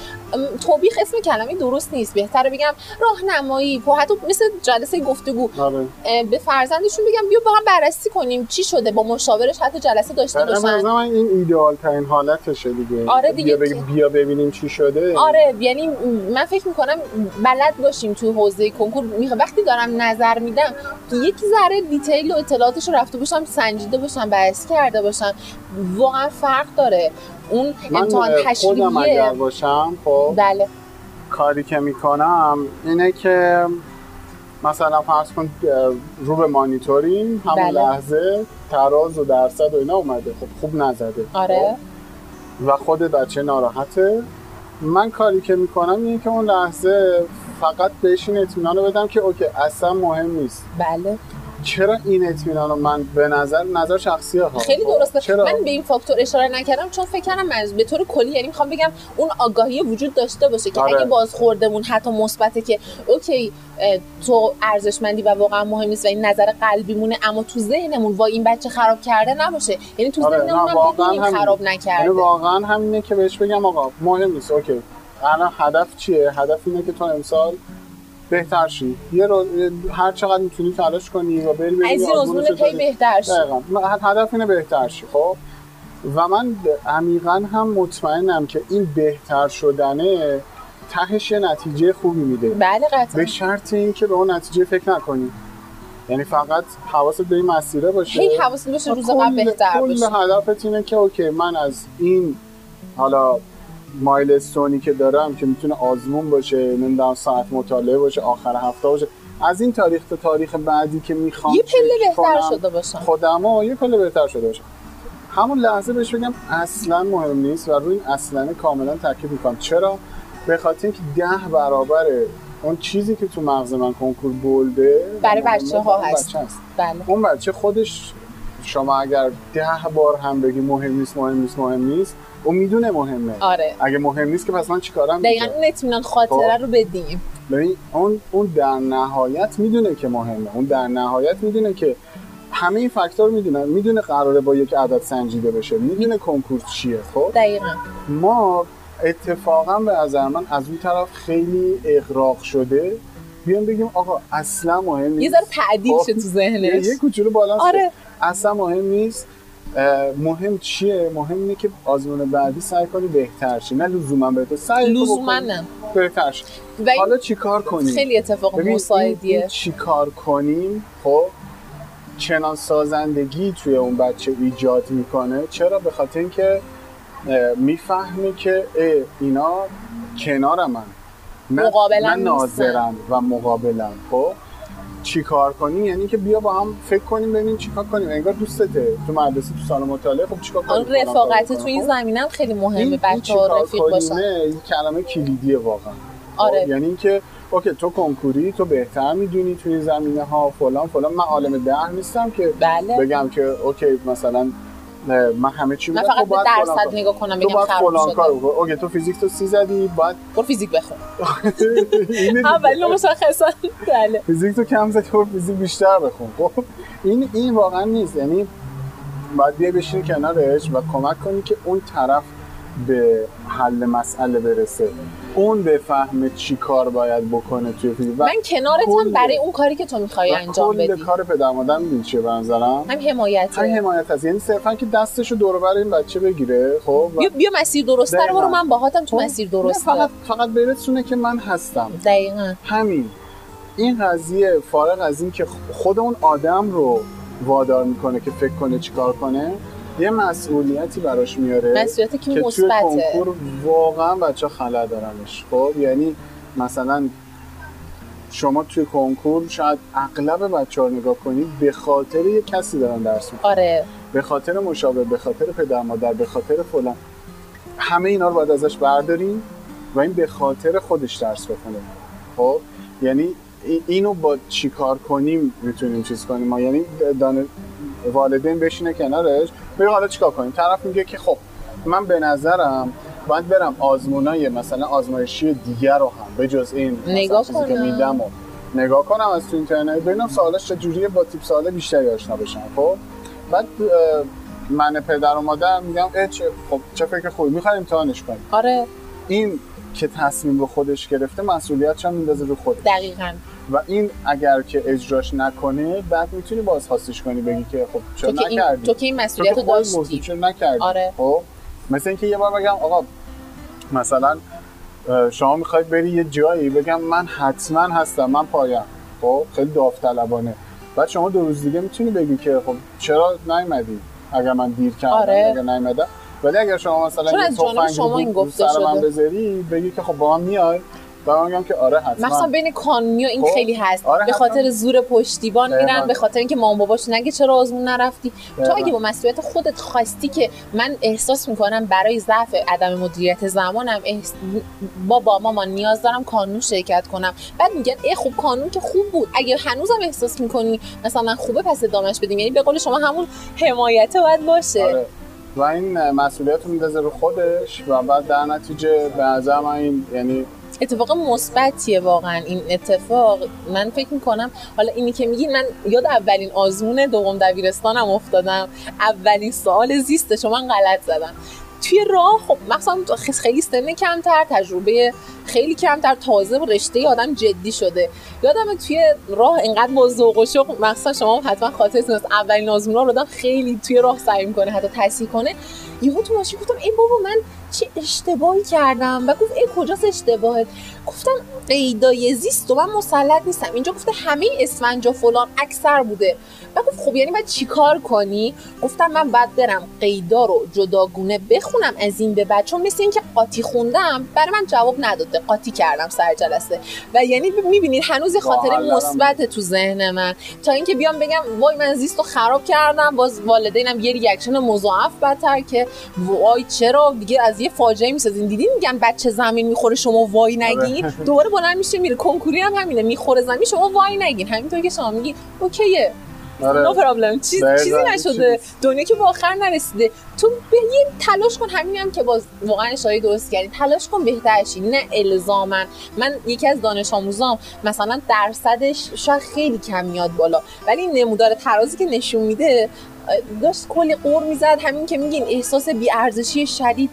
توبیخ اسم کلمه درست نیست. بهتره بگم راهنمایی و حتی مثل جلسه گفتگو. آره اه، به فرزندشون بگم بیا با هم بررسی کنیم چی شده با مشاورش حتی جلسه داشته در باشن. من این ایدئال ترین حالتشه دیگه. آره دیگه. بیا, بیا ببینیم چی شده. آره یعنی من فکر می‌کنم بلد باشیم تو حوزه کنکور. وقتی دارم نظر میدم یک ذره دیتیل و اطلاعاتش رو رفته باشم سنجیده باشم بررسی کرده باشم. واقعا فرق داره. اون من امتحان تشریحیه اگر باشم خب بله. کاری که می‌کنم اینه که مثلا فرض کن رو به مانیتوریم همون بله. لحظه تراز و درصد و اینا اومده. خب خوب نزده. آره. خب؟ و خود بچه ناراحته. من کاری که می‌کنم اینه که اون لحظه فقط بهش این اطمینان رو بدم که okay اصلا مهم نیست. بله. چرا این اطمینان رو من به نظر نظر شخصی ها؟ خیلی درسته چرا؟ من به این فاکتور اشاره نکردم چون فکر کردم به طور کلی یعنی می‌خوام بگم اون آگاهی وجود داشته باشه که آره. اگه بازخوردمون حتی مثبته که okay تو ارزشمندی و واقعا مهم نیست و این نظر قلبی مونه اما تو ذهنمون وا این بچه خراب کرده نباشه. یعنی تو آره، ذهنمون نه، هم. خراب یعنی نکرده واقعا همینه که بهش بگم آقا مهم نیست okay. الان هدف چیه؟ هدف اینه که تو امسال بهتر شی. یه رو... هر چقدر می‌تونی تلاش کنی و بری ببینی از این آزمون پی. بهتر. من- هدف اینه بهتر شی خب؟ و من عمیقا هم مطمئنم که این بهتر شدنه تهش یه نتیجه خوبی میده. بله قطعا. به شرط اینکه به اون نتیجه فکر نکنی. یعنی فقط حواست به این مسیره باشه. هی حواست باشه روز کل- قبل بهتر کل باشه. هدفت اینه که okay من از این حالا مایلستونی که دارم که می‌تونه آزمون باشه نمی‌دونم ساعت مطالعه باشه آخر هفته باشه. از این تاریخ تا تاریخ بعدی که می‌خوام یه پله بهتر شده باشم. خودم یه پله بهتر شده باشه همون لحظه بهش بگم اصلا مهم نیست و روی این اصلا کاملا تاکید می‌کنم. چرا؟ به خاطر اینکه ده برابر اون چیزی که تو مغز من کنکور بولده برای بچه‌ها برای هست. بچه هست. بله. اون بچه خودش شما اگر ده بار هم بگی مهم نیست مهم نیست مهم نیست اون می‌دونه مهمه. آره. اگه مهم نیست که پس من چیکارم دقیقا؟ اون اطمینان خاطره رو بدیم. ببین اون اون در نهایت می‌دونه که مهمه. اون در نهایت می‌دونه که همه این فاکتور می‌دونه. می‌دونه قراره با یک عدد سنجیده بشه. می‌دونه کنکور چیه خب؟ دقیقا. ما اتفاقا به نظر من از اون طرف خیلی اغراق شده. بیام بگیم آقا اصلا مهم نیست یه ذره تعدیل خب. شه تو ذهنش. یه کوچولو بالا آره. اصلا مهم نیست. مهم چیه؟ مهم اینه که آزمون بعدی سعی کنی بهتر شی نه لزوما سعی تو لزوما بکنی. نه بهتر شی. حالا چیکار کنیم؟ خیلی اتفاق مساعدیه. چیکار کنیم؟ خب چنان سازندگی توی اون بچه ایجاد می‌کنه. چرا؟ به خاطر اینکه اه، می‌فهمه که اه، اینا کنار من. مقابلم نیستن. ناظرم و مقابلم خب؟ چیکار کنیم؟ یعنی که بیا با هم فکر کنیم ببینیم چیکار کنیم. انگار دوستته تو مدرسه تو سال مطالعه خب چیکار کنیم؟ کارو رفاقت. تو این خب؟ زمینه هم خیلی مهمه این بچه ها چیکار رفیق باشن. این کلمه کلیدیه واقعا. آره. خب، یعنی اینکه okay تو کنکوری تو بهتر می‌دونی توی این زمینه ها فلان فلان. من عالم ده نیستم که بله. بگم که okay مثلا من همه چی می‌دونم. فقط به درصد نگاه کنم بگم خراب فلان کار شده بکنی. okay تو فیزیک تو سی زدی باید برو فیزیک بخون. [laughs] دیگه. مشخصا. بله. فیزیک تو کم زدی برو فیزیک بیشتر بخون. خب این این واقعا نیست. یعنی باید بیای بشینی کنارش و کمک کنی که اون طرف به حل مسئله برسه. اون بفهمه چی کار باید بکنه توی و من کنارتم کل- برای اون کاری که تو می‌خوای انجام کل بدی. کار پدر مادر می‌دونی چیه به نظرم؟ هم حمایت همین حمایت هست یعنی صرفا که دستشو دور و بر این بچه بگیره خب؟ بیا, بیا مسیر درسته رو. من باهاتم تو خب، مسیر نه، درسته فقط فقط برسونه که من هستم. دقیقا. همین. این قضیه فارغ از این که خود اون آدم رو وادار می‌کنه که فکر کنه چیکار کنه یه مسئولیتی براش میاره مسئولیتی که که مثبته. کنکور واقعا بچه خلا دارنش. خب یعنی مثلا شما توی کنکور شاید اغلب بچه ها نگاه کنید به خاطر یه کسی دارن درس می‌کنن آره. به خاطر مشاور به خاطر پدر مادر به خاطر فلان. همه اینا رو باید ازش برداریم و این به خاطر خودش درس بخونه. خب یعنی ای- اینو با چیکار کنیم می‌تونیم چیز کنیم؟ ما یعنی دانه والدین بشینه کنارش بگه حالا چیکار کنیم؟ طرف میگه که خب من به نظرم باید برم آزمونای مثلا آزمایشی دیگر رو هم به جز این نگاه چیزی که کنم. میدم و نگاه کنم از تو اینترنت. ببینم سوالش چجوریه با تیپ سوال بیشتری آشنا بشم خب؟ بعد من پدر و مادر میگم اه چه خب چه فکر خوبی؟ می‌خوایم امتحانش کنیم. آره. این که تصمیم رو خودش گرفته مسئولیتش هم میندازه رو خودش. دقیقا. و این اگر که اجراش نکنه بعد می‌تونی بازخواستش کنی بگی که خب چرا تو که این نکردی؟ تو که این مسئولیت رو داشتی. چرا نکردی؟ آره. خب؟ مثل اینکه یه بار بگم آقا مثلا شما می‌خواید بری یه جایی بگم من حتما هستم من پایم. خب؟ خیلی داوطلبانه. بعد شما دو روز دیگه می‌تونی بگی که خب چرا نیومدی؟ اگر من دیر کردم آره. اگر نیومدم. ولی اگر شما مثلا یه تفنگ شما این گفته سر من. بذاری بگی که خب با هم میای. و میگم که آره حتما مثلا بین کانونی و این خب، خیلی هست آره، به. خاطر زور پشتیبان دقیقاً. میرن به خاطر اینکه مام باباش نگه چرا آزمون نرفتی تو دقیقاً. اگه با مسئولیت خودت خواستی که من احساس می‌کنم برای ضعف عدم مدیریت زمانم احس... بابا مامان نیاز دارم کانون شرکت کنم بعد میگن ای خوب کانون که خوب بود اگه هنوزم احساس می‌کنی مثلا خوبه پس ادامش بدیم یعنی به قول شما همون حمایت باید باشه آره. و این مسئولیت رو میندازه رو خودش و بعد در نتیجه به نظر من این یعنی اتفاق مثبتیه واقعا این اتفاق. من فکر می‌کنم حالا اینی که میگین من یاد اولین آزمون دوم دبیرستانم افتادم. اولین سوال زیستش رو من غلط زدم. توی راه خب مثلا خیلی سن کمتر تجربه خیلی کمتر تازه و رشته آدم جدی شده. یادم توی راه انقدر با ذوق و شوق مثلا شما حتما خاطرتون هست اولین آزمونا رو خیلی توی راه سعی می‌کنه حتی تصحیح کنه. یهو تو ماشین گفتم این بابا من چه اشتباهی کردم؟ و گفت ای کجاست اشتباهت؟ گفتم قیدای زیست و من مسلط نیستم. اینجا گفته همه اسفنجا فلان اکثر بوده. و گفت خب یعنی باید چیکار کنی؟ گفتم من بعد برم قیدا رو جداگونه بخونم. از این به بعد. چون مثل اینکه قاطی خوندم برای من جواب نداده. قاطی کردم سر جلسه. و یعنی می‌بینید هنوز خاطر مثبت تو ذهن من. تا اینکه بیام بگم وای من زیست رو خراب کردم. باز والدینم یه reaction مضاعف بدتر که وای چرا؟ دیگه از یه فاجعه می‌سازین. دیدین؟ میگن بچه زمین می‌خوره شما وای نگین. آره. دوباره بلند میشه میره. کنکوری هم همینه. می‌خوره زمین شما وای نگین. همینطور که شما میگی okay ه. نو پرابلم چیز چیزی نشده. دنیا که به آخر نرسیده. تو به یه تلاش کن همین هم که باز واقعا اشاره درست کردی. تلاش کن بهتر شی نه الزامن من یکی از دانش آموزام مثلا درصدش شاید خیلی کم میاد بالا. ولی نمودار ترازی که نشون میده داشت کلی قور می‌زد. همین که میگین احساس ارزشی شدید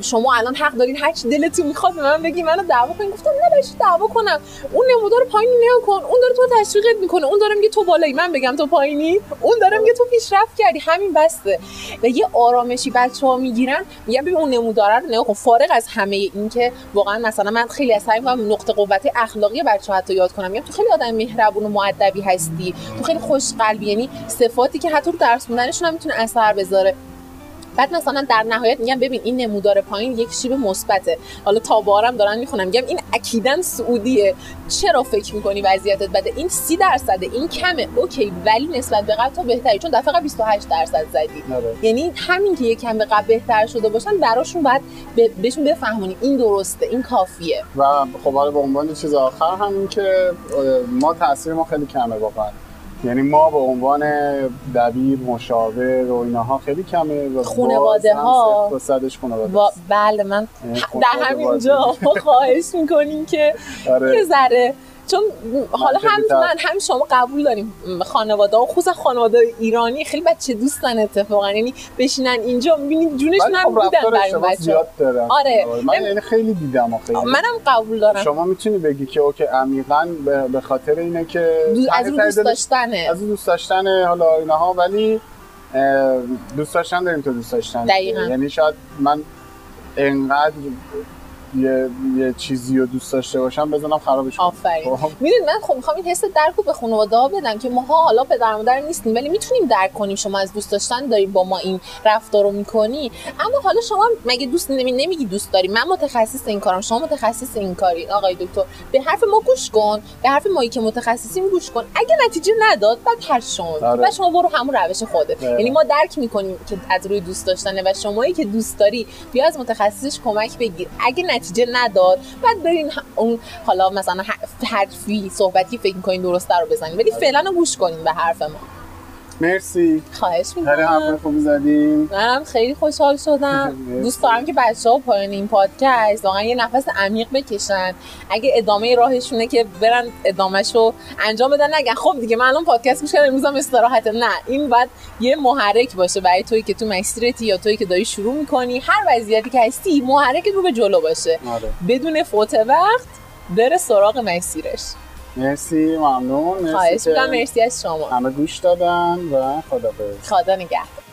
شما الان حق دارین هر چی دلتون می‌خواد به من بگی منو دعوا کنین. گفتم نه باشه دعوا کنم. اون نمودار پایینی نگاه کن. اون داره تو تشویقت می‌کنه. اون داره میگه تو بالایی. من بگم تو پایینی؟ اون داره میگه تو پیشرفت کردی. همین بسته. و یه آرامشی بچه ها می‌گیرن. میگم ببین اون نمودار رو نگاه کن. فارغ از همه این که واقعا مثلا من خیلی سعی می‌کنم نقطه قوت اخلاقی بچه حتی یاد کنم. میگم تو خیلی آدم مهربون و مؤدبی هستی. تو خیلی خوشقلبی. یعنی صفاتی که حتی درس خوندنشون هم می‌تونه اثر بذاره. بعد مثلا در نهایت میگم ببین این نمودار پایین یک شیب مثبته. حالا تا بارم دارن می‌خونم. میگم این اکیدن سعودیه. چرا فکر می‌کنی وضعیتت بده؟ این سی درصده این کمه. اوکی ولی نسبت به قبل تو بهتری. چون دفعه 28 درصد زدی. آره. یعنی همین که یک کم به قبل بهتر شده باشن براشون بعد بهشون بفهمونی. این درسته این کافیه. و خب حالا به عنوان چیز آخر همین که ما تاثیر ما خیلی کمه واقعا. یعنی ما به عنوان دبیر مشاور و اینها خیلی کمه و خانواده ها. خانواده بله من در همینجا خواهش می‌کنیم که [laughs] آره. یه ذره چون حالا هم من هم شما قبول داریم خانواده و خصوصا خانواده ایرانی خیلی بچه دوستن اتفاقا. یعنی بشینن اینجا می‌بینید جونشون هم خب دیدن برای بچه آره. آره. من یعنی خیلی دیدم خیلی. منم قبول دارم. شما می‌تونی بگی که اوکی عمیقا به خاطر اینه که از رو دوست داشتنه. از دوست داشتنه حالا اینها ولی دوست داشتن داریم تو دوست داشتن یعنی شاید من انقدر یه, یه چیزی رو دوست داشته باشم بزنم خرابش کنم. آفرین. خب. می‌دونید من خب می‌خوام این حس درک رو به خانواده ها بدم که ماها حالا پدر مادر نیستیم ولی می‌تونیم درک کنیم شما از دوست داشتن داریم با ما این رفتار رو می‌کنی. اما حالا شما مگه دوست نمی نمیگی دوست داری. من متخصص این کارم شما متخصص این کاری آقای دکتر. به حرف ما گوش کن به حرف مایی که متخصصیم گوش کن. اگه نتیجه نداد بعد هر شما آره. و شما برو همون روش خودت. یعنی ما درک می‌کنیم که از روی دوست داشتنه و شمایی که دوست داری بیا از متخصصش کمک بگیر. اگه نتیجه نداد. بعد برین اون حالا مثلا حرفی صحبتی فکر می‌کنین درسته رو بزنین ولی فعلا گوش کنین به حرف ما. مرسی. خواهش می‌کنم. خیلی حرف خوبی زدیم منم خیلی خوشحال شدم. دوست دارم که بچه ها پایان این پادکست واقعا یه نفس عمیق بکشن. اگه ادامه راهشونه که برن ادامهش رو انجام بدن. نگن خب دیگه من الان پادکست میشم امروزم استراحته نه این باید یه محرک باشه برای توی که تو مسیرتی یا توی که داری شروع می‌کنی. هر وضعیتی که هستی محرک رو به جلو باشه. آره. بدون فوت وقت بره سراغ مسیرش مرسی ممنون. مرسی خواهش مرسی از شما. همه گوش دادن و خدا خدا نگهدار.